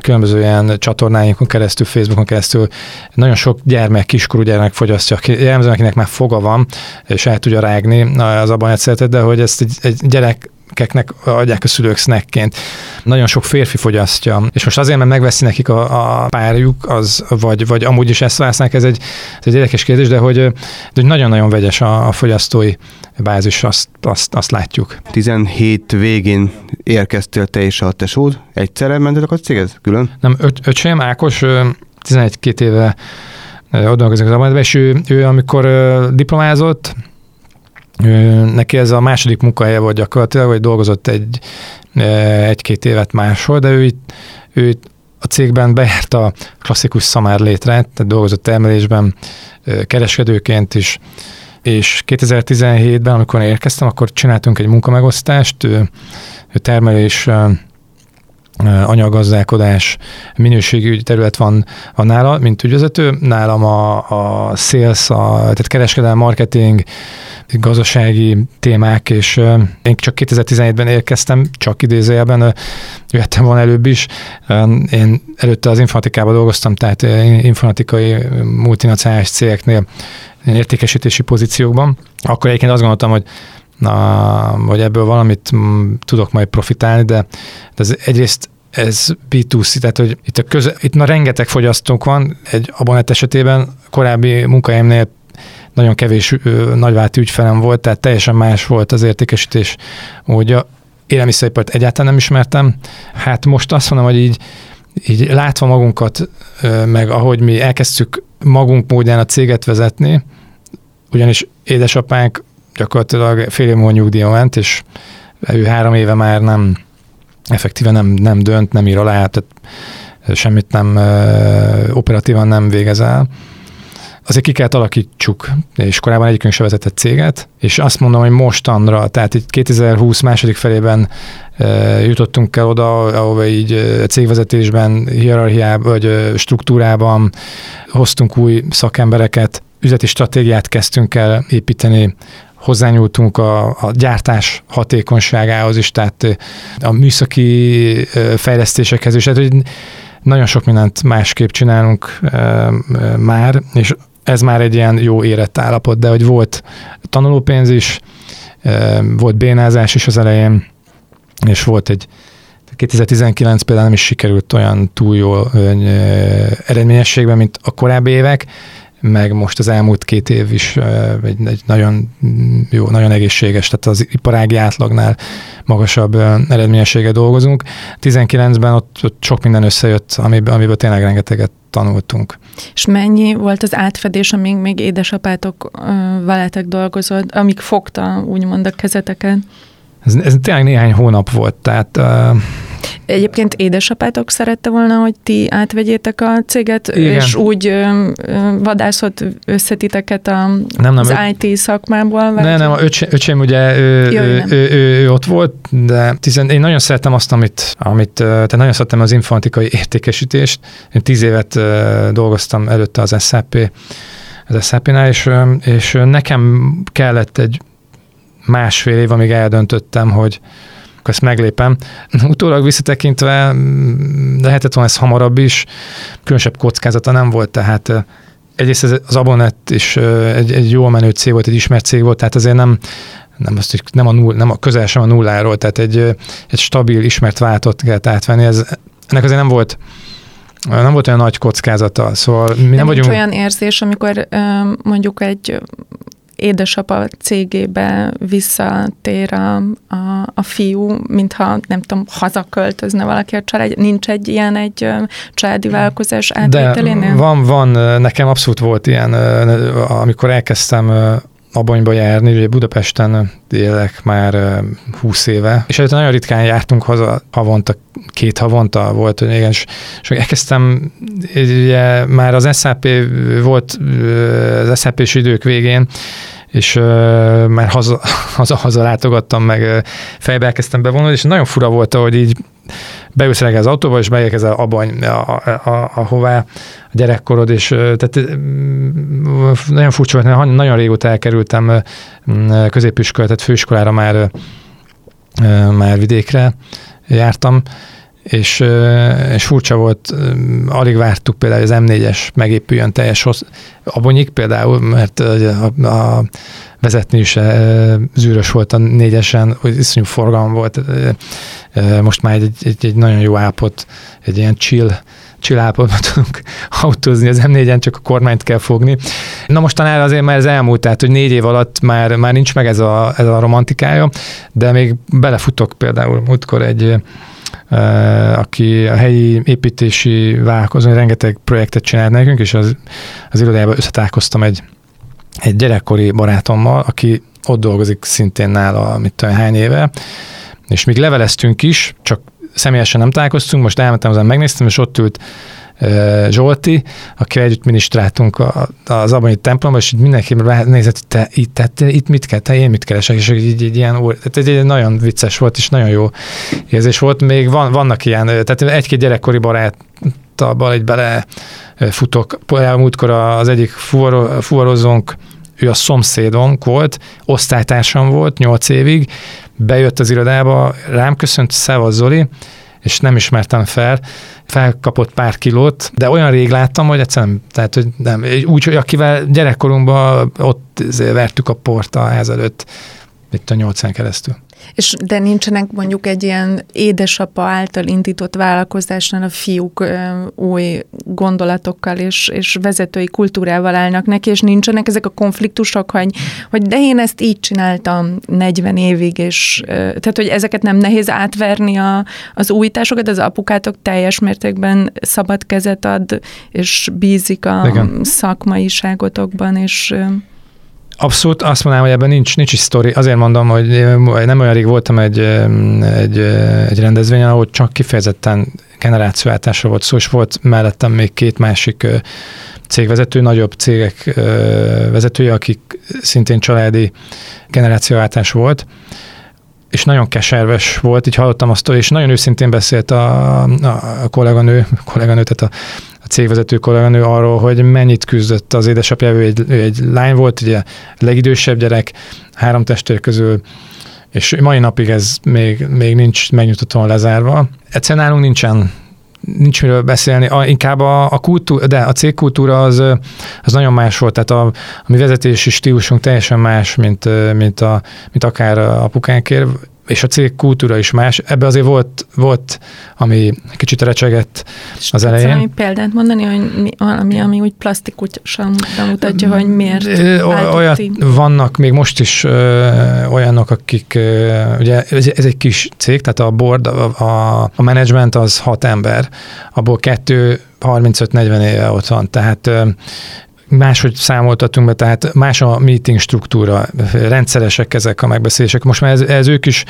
különböző ilyen csatornáinkon keresztül, Facebookon keresztül. Nagyon sok gyermek, kiskorú gyermek fogyasztja, jellemzően akinek már foga van, és el tudja rágni az abban szeretet, de hogy ezt egy, egy gyerek keknek adják a szülők snackként. Nagyon sok férfi fogyasztja, és most azért, mert megveszi nekik a, a párjuk, az, vagy, vagy amúgy is ezt vásznák, ez egy, ez egy érdekes kérdés, de hogy, de hogy nagyon-nagyon vegyes a, a fogyasztói bázis, azt, azt, azt látjuk. 17 végén érkeztél te és a tesód, egyszerre mentetek a céghez? Külön? Nem, öt, öcsém, Ákos, ö, 11-2 éve ott dolgozik az abonetben, és ő, ő amikor diplomázott, neki ez a második munkahelye volt gyakorlatilag, vagy dolgozott egy, egy-két évet máshol, de ő ő a cégben bejárt a klasszikus szamár létre, tehát dolgozott termelésben, kereskedőként is, és 2017-ben, amikor érkeztem, akkor csináltunk egy munkamegosztást, ő, ő termelés anyagazdálkodás, minőségi terület van, van nála, mint ügyvezető. Nálam a, a sales, a, tehát kereskedelmi, marketing, gazdasági témák, és én csak 2017-ben érkeztem, csak idézőjelben, jöttem volna előbb is. Én előtte az informatikában dolgoztam, tehát informatikai multinacionális cégeknél értékesítési pozíciókban. Akkor egyébként azt gondoltam, hogy vagy ebből valamit mm, tudok majd profitálni, de, de ez egyrészt ez B2C, tehát hogy itt, a köze, itt már rengeteg fogyasztónk van, egy abonett esetében korábbi munkahelyemnél nagyon kevés ö, nagyváti ügyfelem volt, tehát teljesen más volt az értékesítés módja. Élelmiszeripart egyáltalán nem ismertem. Hát most azt mondom, hogy így, így látva magunkat, meg ahogy mi elkezdtük magunk módján a céget vezetni, ugyanis édesapánk gyakorlatilag fél év nyugdíjon ment, és ő három éve már nem, effektíven nem, nem dönt, nem ír alá, tehát semmit nem operatívan nem végez el. Azért ki kellett alakítsuk, és korábban egyikünk se vezetett céget, és azt mondom, hogy mostanra, tehát itt 2020 második felében e, jutottunk el oda, ahova így cégvezetésben, hierarchiában, vagy struktúrában hoztunk új szakembereket, üzleti stratégiát kezdtünk el építeni, hozzányúltunk a, a gyártás hatékonyságához is, tehát a műszaki fejlesztésekhez is, tehát hogy nagyon sok mindent másképp csinálunk már, és ez már egy ilyen jó érett állapot, de hogy volt tanulópénz is, volt bénázás is az elején, és volt egy 2019 például nem is sikerült olyan túl jó eredményességben, mint a korábbi évek, meg most az elmúlt két év is egy, egy nagyon jó, nagyon egészséges, tehát az iparági átlagnál magasabb eredményességgel dolgozunk. 19-ben ott, ott sok minden összejött, amiből, amiből tényleg rengeteget tanultunk. És mennyi volt az átfedés, amíg még édesapátok veletek dolgozott, amíg fogta úgymond a kezeteket? Ez, ez tényleg néhány hónap volt, tehát uh, Egyébként édesapátok szerette volna, hogy ti átvegyétek a céget, Igen. és úgy ö, vadászott összetiteket a, nem, nem, az ő, IT szakmából? Vagy? Nem, nem, a öcsém, öcsém ugye ő, Jaj, ő, ő, ő, ő, ott volt, de tizen, én nagyon szerettem azt, amit, amit tehát nagyon szerettem az informatikai értékesítést. Én tíz évet dolgoztam előtte az SAP, az SAP-nál, és, és nekem kellett egy másfél év, amíg eldöntöttem, hogy, ezt meglépem. Utólag visszatekintve lehetett volna ez hamarabb is, különösebb kockázata nem volt, tehát egyrészt az Abonett is egy, egy jó menő cég volt, egy ismert cég volt, tehát azért nem, nem, azt, nem, a null, nem a közel sem a nulláról, tehát egy, egy stabil, ismert váltot kellett átvenni. Ez, ennek azért nem volt nem volt olyan nagy kockázata, szóval mi nem, nem vagyunk... olyan érzés, amikor mondjuk egy édesapa cégébe visszatér a, a, a fiú, mintha nem tudom, hazaköltözne valaki a család. Nincs egy ilyen egy családi vállalkozás átvételénél? De van, van, nekem abszolút volt ilyen, amikor elkezdtem Abonyba járni, ugye Budapesten élek már 20 éve, és előtte nagyon ritkán jártunk haza, havonta, két havonta volt, hogy igen, és, és elkezdtem, ugye már az SAP volt, az SAP-s idők végén, és már haza, haza, haza látogattam, meg uh, fejbe elkezdtem bevonulni, és nagyon fura volt, hogy így beülsz reggel az autóba, és megérkezel abban, a, a, a, ahová a gyerekkorod, és tehát nagyon furcsa volt, nagyon régóta elkerültem középiskola, tehát főiskolára már, már vidékre jártam, és, és furcsa volt, alig vártuk például, hogy az M4-es megépüljön teljes hossz. Abonyik például, mert a, a vezetni is zűrös volt a négyesen, hogy iszonyú forgalom volt. Most már egy, egy, egy nagyon jó állapot, egy ilyen chill állapotban tudunk autózni, az M4-en csak a kormányt kell fogni. Na mostanában azért már ez elmúlt, tehát hogy négy év alatt már, már nincs meg ez a, ez a romantikája, de még belefutok például múltkor egy aki a helyi építési vállalkozó, rengeteg projektet csinált nekünk, és az, az irodában összetálkoztam egy, egy gyerekkori barátommal, aki ott dolgozik szintén nála, mit tudom, hány éve, és még leveleztünk is, csak személyesen nem találkoztunk, most elmentem, azon megnéztem, és ott ült Zsolti, aki együtt minisztráltunk az abonyi templomban, és mindenki nézett, hogy te itt, te, itt mit kell, te én mit keresek, és így, így ilyen úr, tehát egy, egy nagyon vicces volt, és nagyon jó érzés volt. Még van, vannak ilyen, tehát egy-két gyerekkori baráttal egy bele futok. Múltkor az egyik fuvarozónk, ő a szomszédonk volt, osztálytársam volt nyolc évig, bejött az irodába, rám köszönt, Szevasz Zoli, és nem ismertem fel, felkapott pár kilót, de olyan rég láttam, hogy egyszerűen, tehát, hogy nem, úgy, hogy akivel gyerekkorunkban ott vertük a port a ház előtt, itt a nyolcán keresztül. És de nincsenek mondjuk egy ilyen édesapa által indított vállalkozásnál a fiúk ö, új gondolatokkal és, és vezetői kultúrával állnak neki, és nincsenek ezek a konfliktusok, hogy, hogy de én ezt így csináltam 40 évig, és ö, tehát, hogy ezeket nem nehéz átverni a, az újításokat, az apukátok teljes mértékben szabad kezet ad, és bízik a Igen. szakmaiságotokban, és ö, Abszolút azt mondanám, hogy ebben nincs, nincs is sztori. Azért mondom, hogy nem olyan rég voltam egy, egy, egy rendezvényen, ahol csak kifejezetten generációváltásra volt szó, és volt mellettem még két másik cégvezető, nagyobb cégek vezetője, akik szintén családi generációváltás volt, és nagyon keserves volt, így hallottam azt, és nagyon őszintén beszélt a, a, kolléganő, kolléganő, tehát a, a cégvezető kolléganő arról, hogy mennyit küzdött az édesapja, ő egy, ő egy lány volt, ugye legidősebb gyerek, három testvér közül, és mai napig ez még, még nincs megnyugtatóan lezárva. Egyszerűen nálunk nincsen nincs miről beszélni, a, inkább a, a kultúra, de a cégkultúra az, az nagyon más volt, tehát a, a mi vezetési stílusunk teljesen más, mint, mint, a, mint akár apukánkér, és a cég kultúra is más. Ebbe azért volt, volt ami kicsit recsegett az elején. Valami példát mondani, hogy mi, valami, ami úgy plastikusan mutatja, hogy miért Olyat vannak még most is ö, olyanok, akik, ö, ugye ez, ez egy kis cég, tehát a board, a, a, a management az hat ember, abból kettő 35-40 éve ott van, tehát máshogy számoltatunk be, tehát más a meeting struktúra, rendszeresek ezek a megbeszélések. Most már ez, ez ők is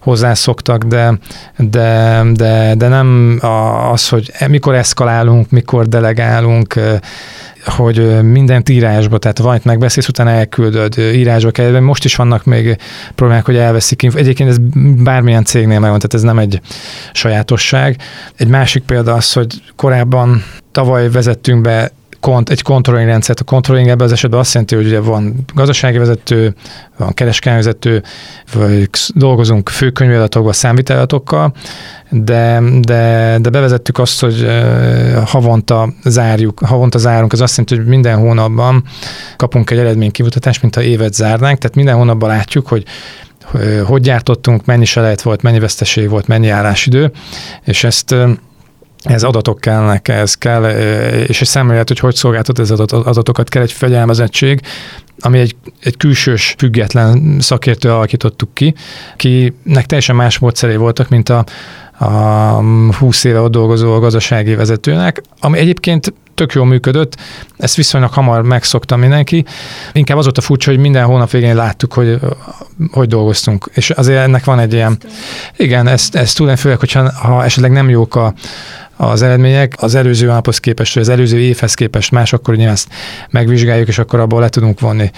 hozzászoktak, de, de, de, de nem az, hogy mikor eszkalálunk, mikor delegálunk, hogy mindent írásba, tehát valamit megbeszélsz, utána elküldöd írásba kell. Most is vannak még problémák, hogy elveszik. Egyébként ez bármilyen cégnél megvan, tehát ez nem egy sajátosság. Egy másik példa az, hogy korábban tavaly vezettünk be kont, egy controlling rendszert. A controlling ebben az esetben azt jelenti, hogy ugye van gazdasági vezető, van kereskedelmi vezető, vagy dolgozunk főkönyvedatokban, számvitelatokkal, de, de, de bevezettük azt, hogy havonta zárjuk, havonta zárunk, az azt jelenti, hogy minden hónapban kapunk egy eredménykimutatást, mint ha évet zárnánk, tehát minden hónapban látjuk, hogy hogy gyártottunk, mennyi selejt volt, mennyi veszteség volt, mennyi állásidő, és ezt ez adatok kellnek, ez kell, és egy szemlélet, hogy hogy szolgáltat ez adatokat, kell egy fegyelmezettség, ami egy, egy külsős, független szakértő alakítottuk ki, kinek teljesen más módszerei voltak, mint a, a 20 éve ott dolgozó gazdasági vezetőnek, ami egyébként tök jól működött, ezt viszonylag hamar megszokta mindenki. Inkább az volt a furcsa, hogy minden hónap végén láttuk, hogy hogy dolgoztunk. És azért ennek van egy ilyen, igen, ezt, ezt tudom, főleg, hogyha ha esetleg nem jók a, az eredmények az előző naphoz képest, vagy az előző évhez képest más, akkor nyilván ezt megvizsgáljuk, és akkor abból le tudunk vonni.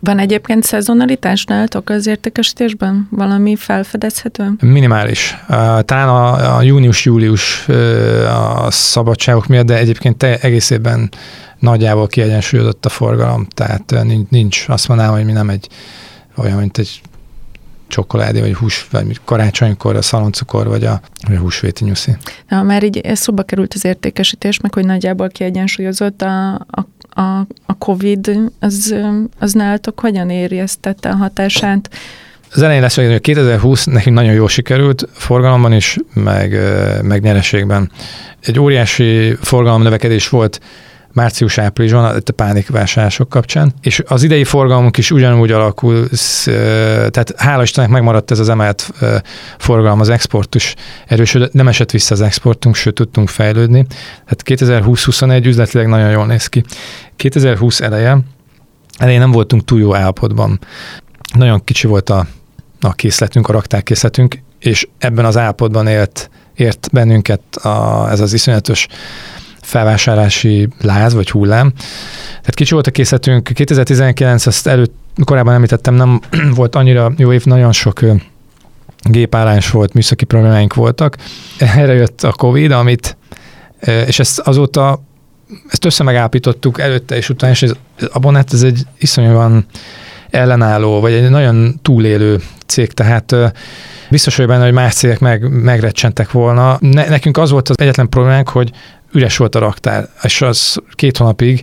Van egyébként szezonalitás nálatok az értékesítésben? Valami felfedezhető? Minimális. Talán a, a június-július a szabadságok miatt, de egyébként te egész évben nagyjából kiegyensúlyozott a forgalom, tehát nincs, azt mondanám, hogy mi nem egy olyan, mint egy csokoládé, vagy hús, vagy karácsonykor a szaloncukor, vagy a, vagy a húsvéti nyuszi. Na, már így szóba került az értékesítés, meg hogy nagyjából kiegyensúlyozott a, a, a, a COVID, az, az nálatok hogyan érjeztette a hatását? Az elején lesz, hogy 2020 nekünk nagyon jól sikerült, forgalomban is, meg, meg nyereségben. Egy óriási forgalom növekedés volt március-áprilisban a pánikvásárlások kapcsán, és az idei forgalmunk is ugyanúgy alakul, tehát hála Istennek megmaradt ez az emelt forgalom, az export is erősödött, nem esett vissza az exportunk, sőt tudtunk fejlődni. Tehát 2020-21 üzletileg nagyon jól néz ki. 2020 eleje, elején nem voltunk túl jó állapotban. Nagyon kicsi volt a, a készletünk, a raktárkészletünk, és ebben az állapotban élt ért bennünket a, ez az iszonyatos felvásárlási láz vagy hullám. Tehát kicsi volt a készletünk. 2019, azt előtt, korábban említettem, nem volt annyira jó év, nagyon sok gépállás volt, műszaki problémáink voltak. Erre jött a Covid, amit, és ezt azóta ezt összemegállapítottuk előtte és utána, és ez, a Bonnet ez egy iszonyúan ellenálló, vagy egy nagyon túlélő cég, tehát biztos vagy benne, hogy más cégek meg, megrecsentek volna. Ne, nekünk az volt az egyetlen problémánk, hogy üres volt a raktár, és az két hónapig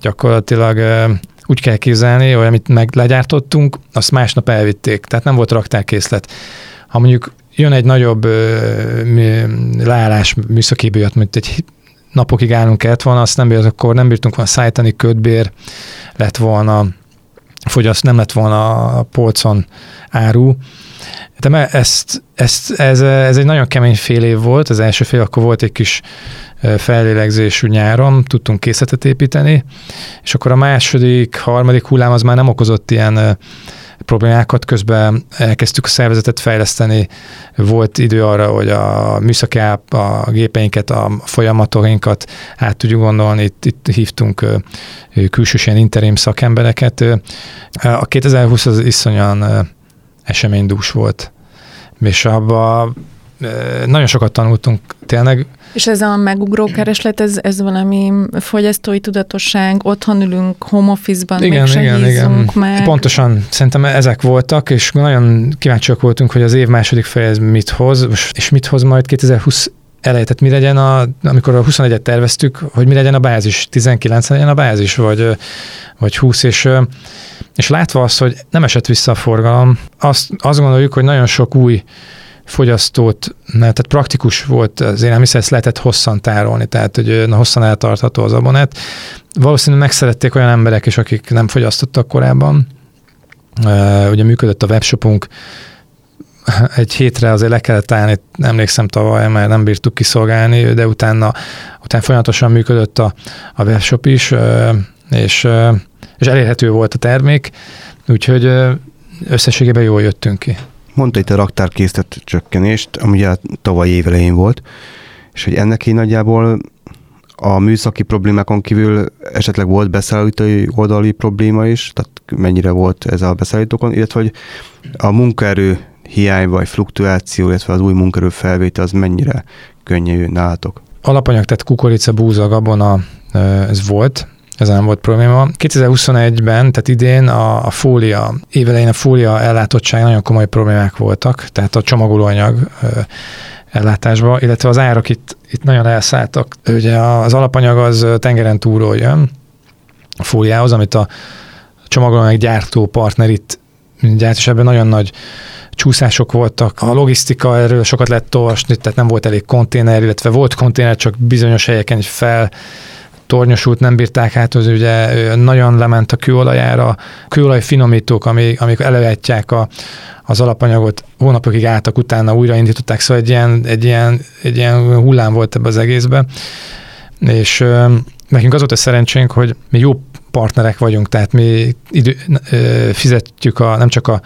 gyakorlatilag úgy kell képzelni, hogy amit meg legyártottunk, azt másnap elvitték, tehát nem volt raktárkészlet. Ha mondjuk jön egy nagyobb leállás műszaki bőjött, mint egy napokig állunk kellett volna, azt nem bírt, akkor nem bírtunk volna szállítani, ködbér lett volna, fogyaszt, nem lett volna a polcon áru. De ezt, ezt, ez, ez egy nagyon kemény fél év volt, az első fél, akkor volt egy kis fellélegzésű nyáron, tudtunk készletet építeni, és akkor a második, harmadik hullám az már nem okozott ilyen problémákat, közben elkezdtük a szervezetet fejleszteni, volt idő arra, hogy a műszaki a gépeinket, a folyamatoinkat át tudjuk gondolni, itt, itt hívtunk külsős ilyen interim szakembereket. A 2020 az iszonyan eseménydús volt, és abban nagyon sokat tanultunk tényleg, és ez a megugró kereslet, ez, ez valami fogyasztói tudatosság, otthon ülünk, home office-ban, igen, még igen, igen. meg. Pontosan, szerintem ezek voltak, és nagyon kíváncsiak voltunk, hogy az év második fejez mit hoz, és mit hoz majd 2020 elejé, tehát mi legyen, a, amikor a 21-et terveztük, hogy mi legyen a bázis, 19 legyen a bázis, vagy, vagy 20, és, és látva azt, hogy nem esett vissza a forgalom, azt, azt gondoljuk, hogy nagyon sok új fogyasztót, tehát praktikus volt az élelmiszer, ezt lehetett hosszan tárolni, tehát hogy na, hosszan eltartható az abonet. Valószínűleg megszerették olyan emberek is, akik nem fogyasztottak korábban. Ugye működött a webshopunk, egy hétre azért le kellett állni, emlékszem tavaly, mert nem bírtuk kiszolgálni, de utána, utána folyamatosan működött a, a webshop is, és, és elérhető volt a termék, úgyhogy összességében jól jöttünk ki. Mondta itt a raktárkészlet csökkenést, ami ugye tavaly évelején volt, és hogy ennek így nagyjából a műszaki problémákon kívül esetleg volt beszállítói oldali probléma is, tehát mennyire volt ez a beszállítókon, illetve hogy a munkaerő hiány vagy fluktuáció, illetve az új munkaerő felvétel az mennyire könnyen nálatok? Alapanyag, tehát kukorica, búza, gabona, ez volt, ez nem volt probléma. 2021-ben, tehát idén a, a fólia, évelején a fólia ellátottság nagyon komoly problémák voltak, tehát a csomagolóanyag ellátásba, illetve az árak itt, itt nagyon elszálltak. Ugye az alapanyag az tengeren túlról jön a fóliához, amit a csomagolóanyag gyártó partner itt gyárt, és ebben nagyon nagy csúszások voltak. A logisztika erről sokat lett olvasni, tehát nem volt elég konténer, illetve volt konténer, csak bizonyos helyeken fel tornyosult, nem bírták át, az ugye nagyon lement a kőolajára. Kőolaj finomítók, amik, amik elővetják a, az alapanyagot, hónapokig álltak, utána újraindították, szóval egy ilyen, egy ilyen, egy ilyen hullám volt ebbe az egészbe. És ö, nekünk az volt a szerencsénk, hogy mi jó partnerek vagyunk, tehát mi idő, fizetjük a, nem csak a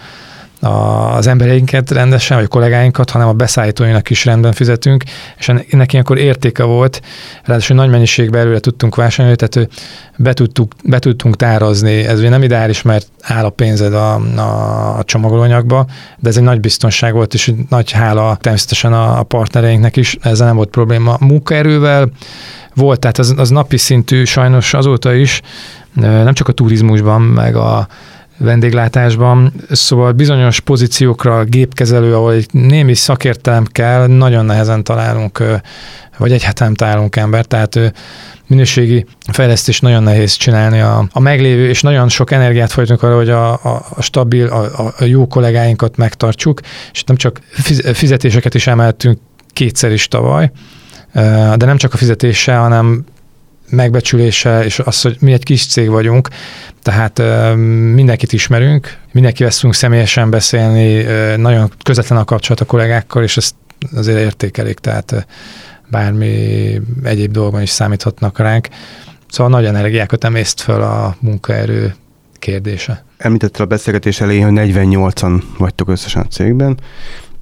az embereinket rendesen, vagy a kollégáinkat, hanem a beszállítóinak is rendben fizetünk, és ennek ilyenkor értéke volt, ráadásul nagy mennyiségben előre tudtunk vásárolni, tehát be, tudtuk, be tudtunk tárazni, ez ugye nem ideális, mert áll a pénzed a, a, a csomagolóanyagba, de ez egy nagy biztonság volt, és nagy hála természetesen a, a partnereinknek is, ezzel nem volt probléma. A munkaerővel volt, tehát az, az napi szintű sajnos azóta is, nem csak a turizmusban, meg a vendéglátásban, szóval bizonyos pozíciókra gépkezelő, ahol egy némi szakértelem kell, nagyon nehezen találunk, vagy egyáltalán találunk embert, tehát minőségi fejlesztés nagyon nehéz csinálni. A, a meglévő, és nagyon sok energiát folytunk arra, hogy a, a, a stabil, a, a jó kollégáinkat megtartsuk, és nem csak fizetéseket is emeltünk kétszer is tavaly, de nem csak a fizetéssel, hanem megbecsülése, és az, hogy mi egy kis cég vagyunk, tehát mindenkit ismerünk, mindenki veszünk személyesen beszélni, nagyon közvetlen a kapcsolat a kollégákkal, és ezt azért értékelik, tehát bármi egyéb dolgon is számíthatnak ránk. Szóval nagy energiákat emészt föl a munkaerő kérdése. Említette a beszélgetés elején, hogy 48-an vagytok összesen a cégben,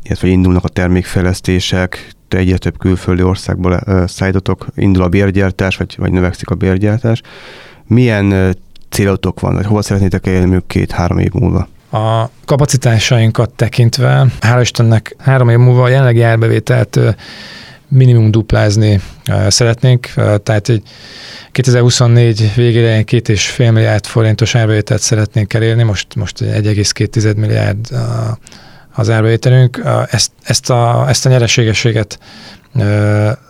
illetve indulnak a termékfejlesztések, egyre több külföldi országból szállítotok, indul a bérgyártás, vagy, vagy növekszik a bérgyártás. Milyen célotok van, vagy hova szeretnétek elérni mondjuk két-három év múlva? A kapacitásainkat tekintve, hála Istennek három év múlva a jelenlegi árbevételt minimum duplázni szeretnénk, tehát egy 2024 végére két és fél milliárd forintos árbevételt szeretnénk elérni, most, most 1,2 milliárd az árbevételünk. Ezt, ezt, a, ezt a nyereségességet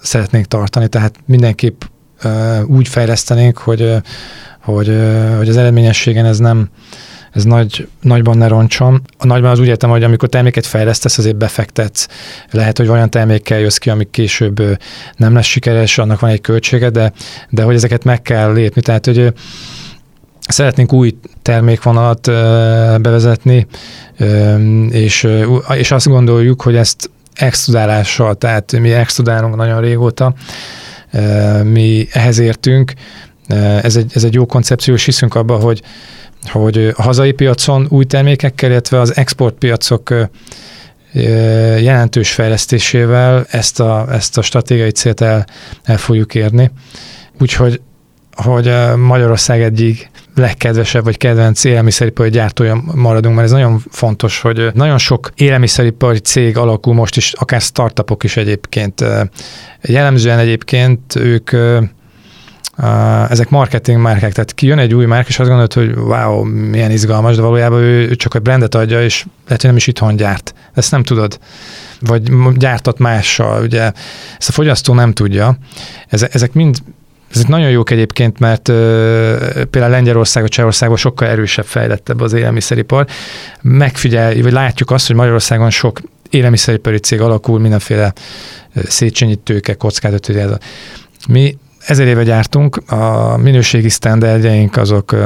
szeretnénk tartani, tehát mindenképp úgy fejlesztenénk, hogy, hogy, hogy az eredményességen ez nem, ez nagy, nagyban ne roncsom. A nagyban az úgy értem, hogy amikor terméket fejlesztesz, azért befektetsz. Lehet, hogy olyan termékkel jössz ki, amik később nem lesz sikeres, annak van egy költsége, de, de hogy ezeket meg kell lépni. Tehát, hogy szeretnénk új termékvonalat bevezetni, és, és azt gondoljuk, hogy ezt extrudálással, tehát mi extrudálunk nagyon régóta, mi ehhez értünk, ez egy, ez egy jó koncepció, és hiszünk abba, hogy, hogy a hazai piacon új termékekkel, illetve az exportpiacok jelentős fejlesztésével ezt a, ezt a stratégiai célt el, el fogjuk érni. Úgyhogy hogy Magyarország egyik legkedvesebb vagy kedvenc élelmiszeripari gyártója maradunk, mert ez nagyon fontos, hogy nagyon sok élelmiszeripari cég alakul most is, akár startupok is egyébként. Jellemzően egyébként ők ezek marketing márkák, tehát kijön egy új márk, és azt gondolod, hogy wow, milyen izgalmas, de valójában ő csak egy brandet adja, és lehet, hogy nem is itthon gyárt. Ezt nem tudod. Vagy gyártat mással, ugye ezt a fogyasztó nem tudja. Ezek mind ezek nagyon jók egyébként, mert uh, például Lengyelország, vagy Csehországban sokkal erősebb, fejlettebb az élelmiszeripar. Megfigyel, vagy látjuk azt, hogy Magyarországon sok élelmiszeripari cég alakul, mindenféle Széchenyi tőke, kockázat. Mi ezer éve gyártunk, a minőségi sztenderdjeink azok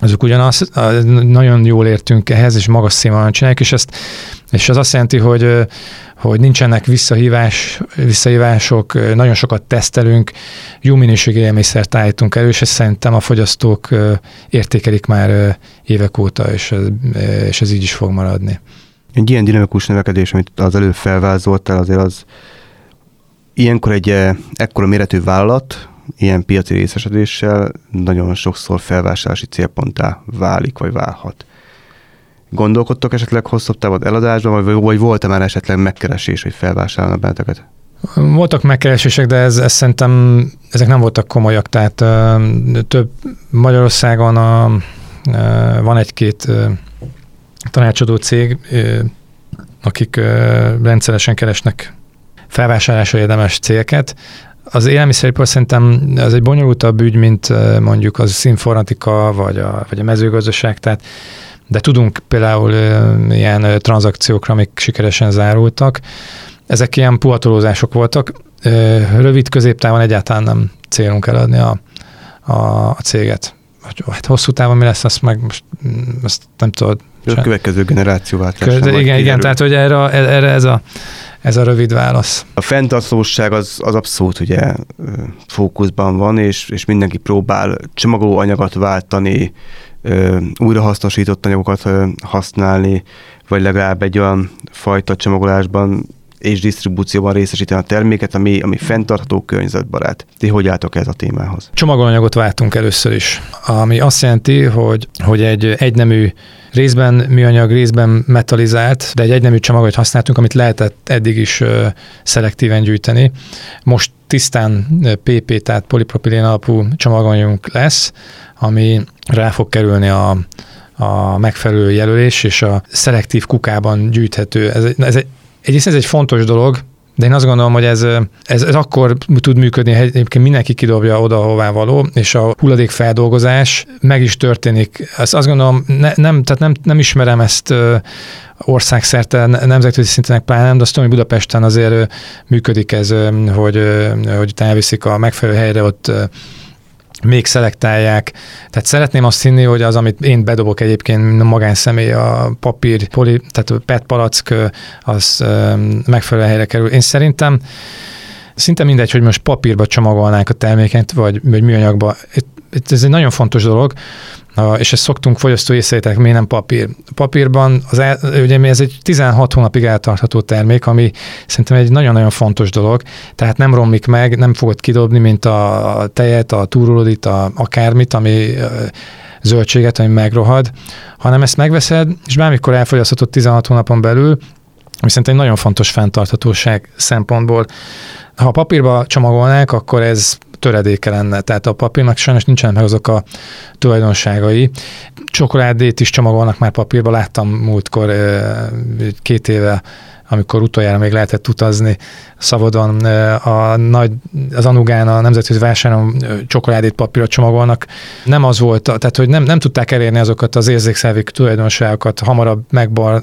azok ugyanaz, nagyon jól értünk ehhez, és magas színvonalon csináljuk, és, ezt, és ez azt jelenti, hogy, hogy nincsenek visszahívás, visszahívások, nagyon sokat tesztelünk, jó minőségű élelmiszert állítunk elő, és ezt szerintem a fogyasztók értékelik már évek óta, és ez, és ez így is fog maradni. Egy ilyen dinamikus növekedés, amit az előbb felvázoltál, azért az Ilyenkor egy ekkora méretű vállalat, ilyen piaci részesedéssel nagyon sokszor felvásárlási célponttá válik, vagy válhat. Gondolkodtok esetleg hosszabb távon eladásban, vagy, vagy volt-e már esetleg megkeresés, hogy felvásárolnak benneteket? Voltak megkeresések, de ez, ez szerintem ezek nem voltak komolyak, tehát ö, több Magyarországon a, ö, van egy-két ö, tanácsadó cég, ö, akik ö, rendszeresen keresnek felvásárlásra érdemes célket. Az élelmiszeripar szerintem az egy bonyolultabb ügy, mint mondjuk az informatika vagy a, vagy a mezőgazdaság, tehát de tudunk például ilyen tranzakciókra, amik sikeresen zárultak. Ezek ilyen puhatolózások voltak. Rövid középtávon egyáltalán nem célunk eladni a, a, a céget. Hát hosszú távon mi lesz, azt meg most azt nem tudod. A következő generációvá. Igen, igen, tehát hogy erre, erre ez a ez a rövid válasz. A fenntartóság az, az abszolút ugye fókuszban van, és, és mindenki próbál csomagolóanyagot váltani, újrahasznosított anyagokat használni, vagy legalább egy olyan fajta csomagolásban és disztribúcióban részesíteni a terméket, ami, ami fenntartható környezetbarát. Ti hogy álltok ez a témához? Csomagolóanyagot váltunk először is, ami azt jelenti, hogy, hogy egy egynemű részben műanyag, részben metallizált, de egy egynemű csomagot használtunk, amit lehetett eddig is szelektíven gyűjteni. Most tisztán PP, tehát polipropilén alapú csomaganyagunk lesz, ami rá fog kerülni a, a megfelelő jelölés, és a szelektív kukában gyűjthető. Ez, ez egy, egyrészt ez egy fontos dolog, de én azt gondolom, hogy ez, ez, ez akkor tud működni, hogy egyébként mindenki kidobja oda, hová való, és a hulladékfeldolgozás meg is történik. Ezt azt gondolom, ne, nem, tehát nem, nem ismerem ezt országszerte, nemzetközi szinten pláne nem, de azt tudom, hogy Budapesten azért működik ez, hogy, hogy elviszik a megfelelő helyre ott még szelektálják. Tehát szeretném azt hinni, hogy az, amit én bedobok egyébként magánszemély, a papír, poli, tehát PET palack, az megfelelő helyre kerül. Én szerintem szinte mindegy, hogy most papírba csomagolnánk a terméket, vagy, vagy műanyagba. Ez egy nagyon fontos dolog, és ezt szoktunk fogyasztó észrevételek, mi nem papír. Papírban az el, ugye ez egy 16 hónapig eltartható termék, ami szerintem egy nagyon-nagyon fontos dolog, tehát nem romlik meg, nem fogod kidobni, mint a tejet, a túrolódit, a, akármit, ami zöldséget, ami megrohad, hanem ezt megveszed, és bármikor elfogyaszthatod 16 hónapon belül, ami szerintem egy nagyon fontos fenntarthatóság szempontból. Ha papírba csomagolnák, akkor ez töredéke lenne. Tehát a papírnak sajnos nincsenek meg azok a tulajdonságai. Csokoládét is csomagolnak már papírba, láttam múltkor két éve amikor utoljára még lehetett utazni Szabadon, a nagy, az Anugán a nemzetközi vásárlón csokoládét papírra csomagolnak. Nem az volt, tehát hogy nem, nem tudták elérni azokat az érzékszervi tulajdonságokat, hamarabb megbar,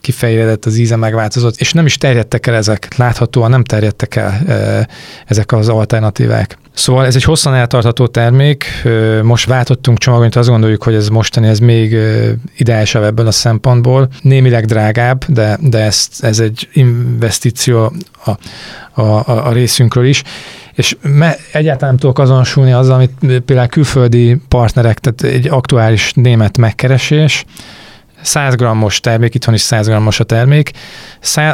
kifejezett, az íze megváltozott, és nem is terjedtek el ezek, láthatóan nem terjedtek el ezek az alternatívák. Szóval ez egy hosszan eltartható termék, most váltottunk csomagot, azt gondoljuk, hogy ez mostani, ez még ideálisabb ebből a szempontból. Némileg drágább, de, de ez, ez egy investíció a, a, a részünkről is. És me, egyáltalán nem tudok azonosulni azzal, amit például külföldi partnerek, tehát egy aktuális német megkeresés, 100 grammos termék, itthon is 100 grammos a termék.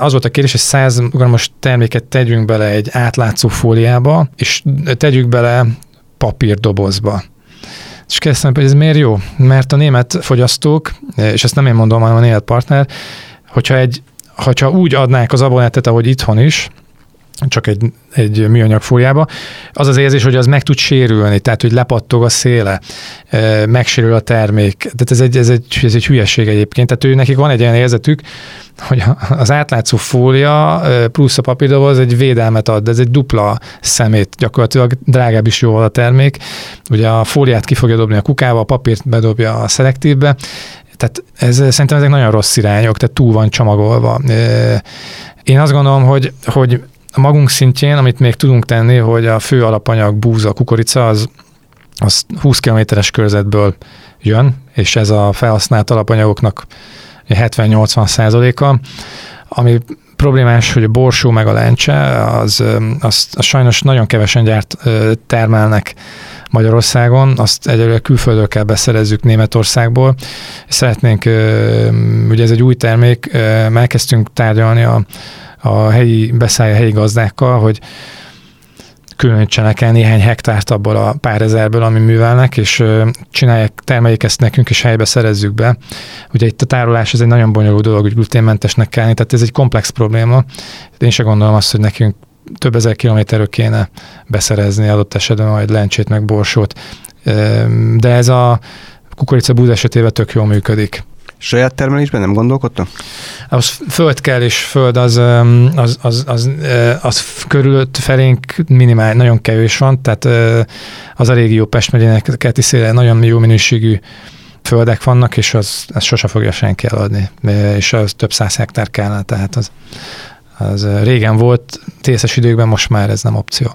Az volt a kérdés, hogy 100 grammos terméket tegyünk bele egy átlátszó fóliába, és tegyük bele papírdobozba. És kezdtem, hogy ez miért jó? Mert a német fogyasztók, és ezt nem én mondom, hanem a német partner, hogyha, egy, hogyha úgy adnák az abonettet, ahogy itthon is, csak egy, egy műanyag fóliába, az az érzés, hogy az meg tud sérülni, tehát hogy lepattog a széle, megsérül a termék. Tehát ez egy, ez egy, ez egy hülyeség egyébként. Tehát ő, nekik van egy olyan érzetük, hogy az átlátszó fólia plusz a papírdoboz egy védelmet ad, de ez egy dupla szemét, gyakorlatilag drágább is jóval a termék. Ugye a fóliát ki fogja dobni a kukába, a papírt bedobja a szelektívbe, tehát ez, szerintem ezek nagyon rossz irányok, tehát túl van csomagolva. Én azt gondolom, hogy, hogy a magunk szintjén, amit még tudunk tenni, hogy a fő alapanyag búza, kukorica, az, az 20 kilométeres körzetből jön, és ez a felhasznált alapanyagoknak 70-80 százaléka, ami problémás, hogy a borsó meg a lencse, az, az, az sajnos nagyon kevesen gyárt termelnek Magyarországon, azt egyelőre külföldről kell beszerezzük Németországból. Szeretnénk, ugye ez egy új termék, elkezdtünk tárgyalni a a helyi, beszállja a helyi gazdákkal, hogy különítsenek el néhány hektárt abból a pár ezerből, ami művelnek, és csinálják, termeljék ezt nekünk, és helybe szerezzük be. Ugye itt a tárolás ez egy nagyon bonyolult dolog, hogy gluténmentesnek kell, tehát ez egy komplex probléma. Én sem gondolom azt, hogy nekünk több ezer kilométerről kéne beszerezni adott esetben majd lencsét meg borsót. De ez a kukorica búz esetében tök jól működik. Saját termelésben nem gondolkodtam? Az föld kell, és föld az, az, az, az, az körülött felénk minimál, nagyon kevés van, tehát az a régió Pest megyének keleti széle nagyon jó minőségű földek vannak, és az, az sose fogja senki eladni, és az több száz hektár kellene, tehát az, az régen volt, tészes időkben most már ez nem opció.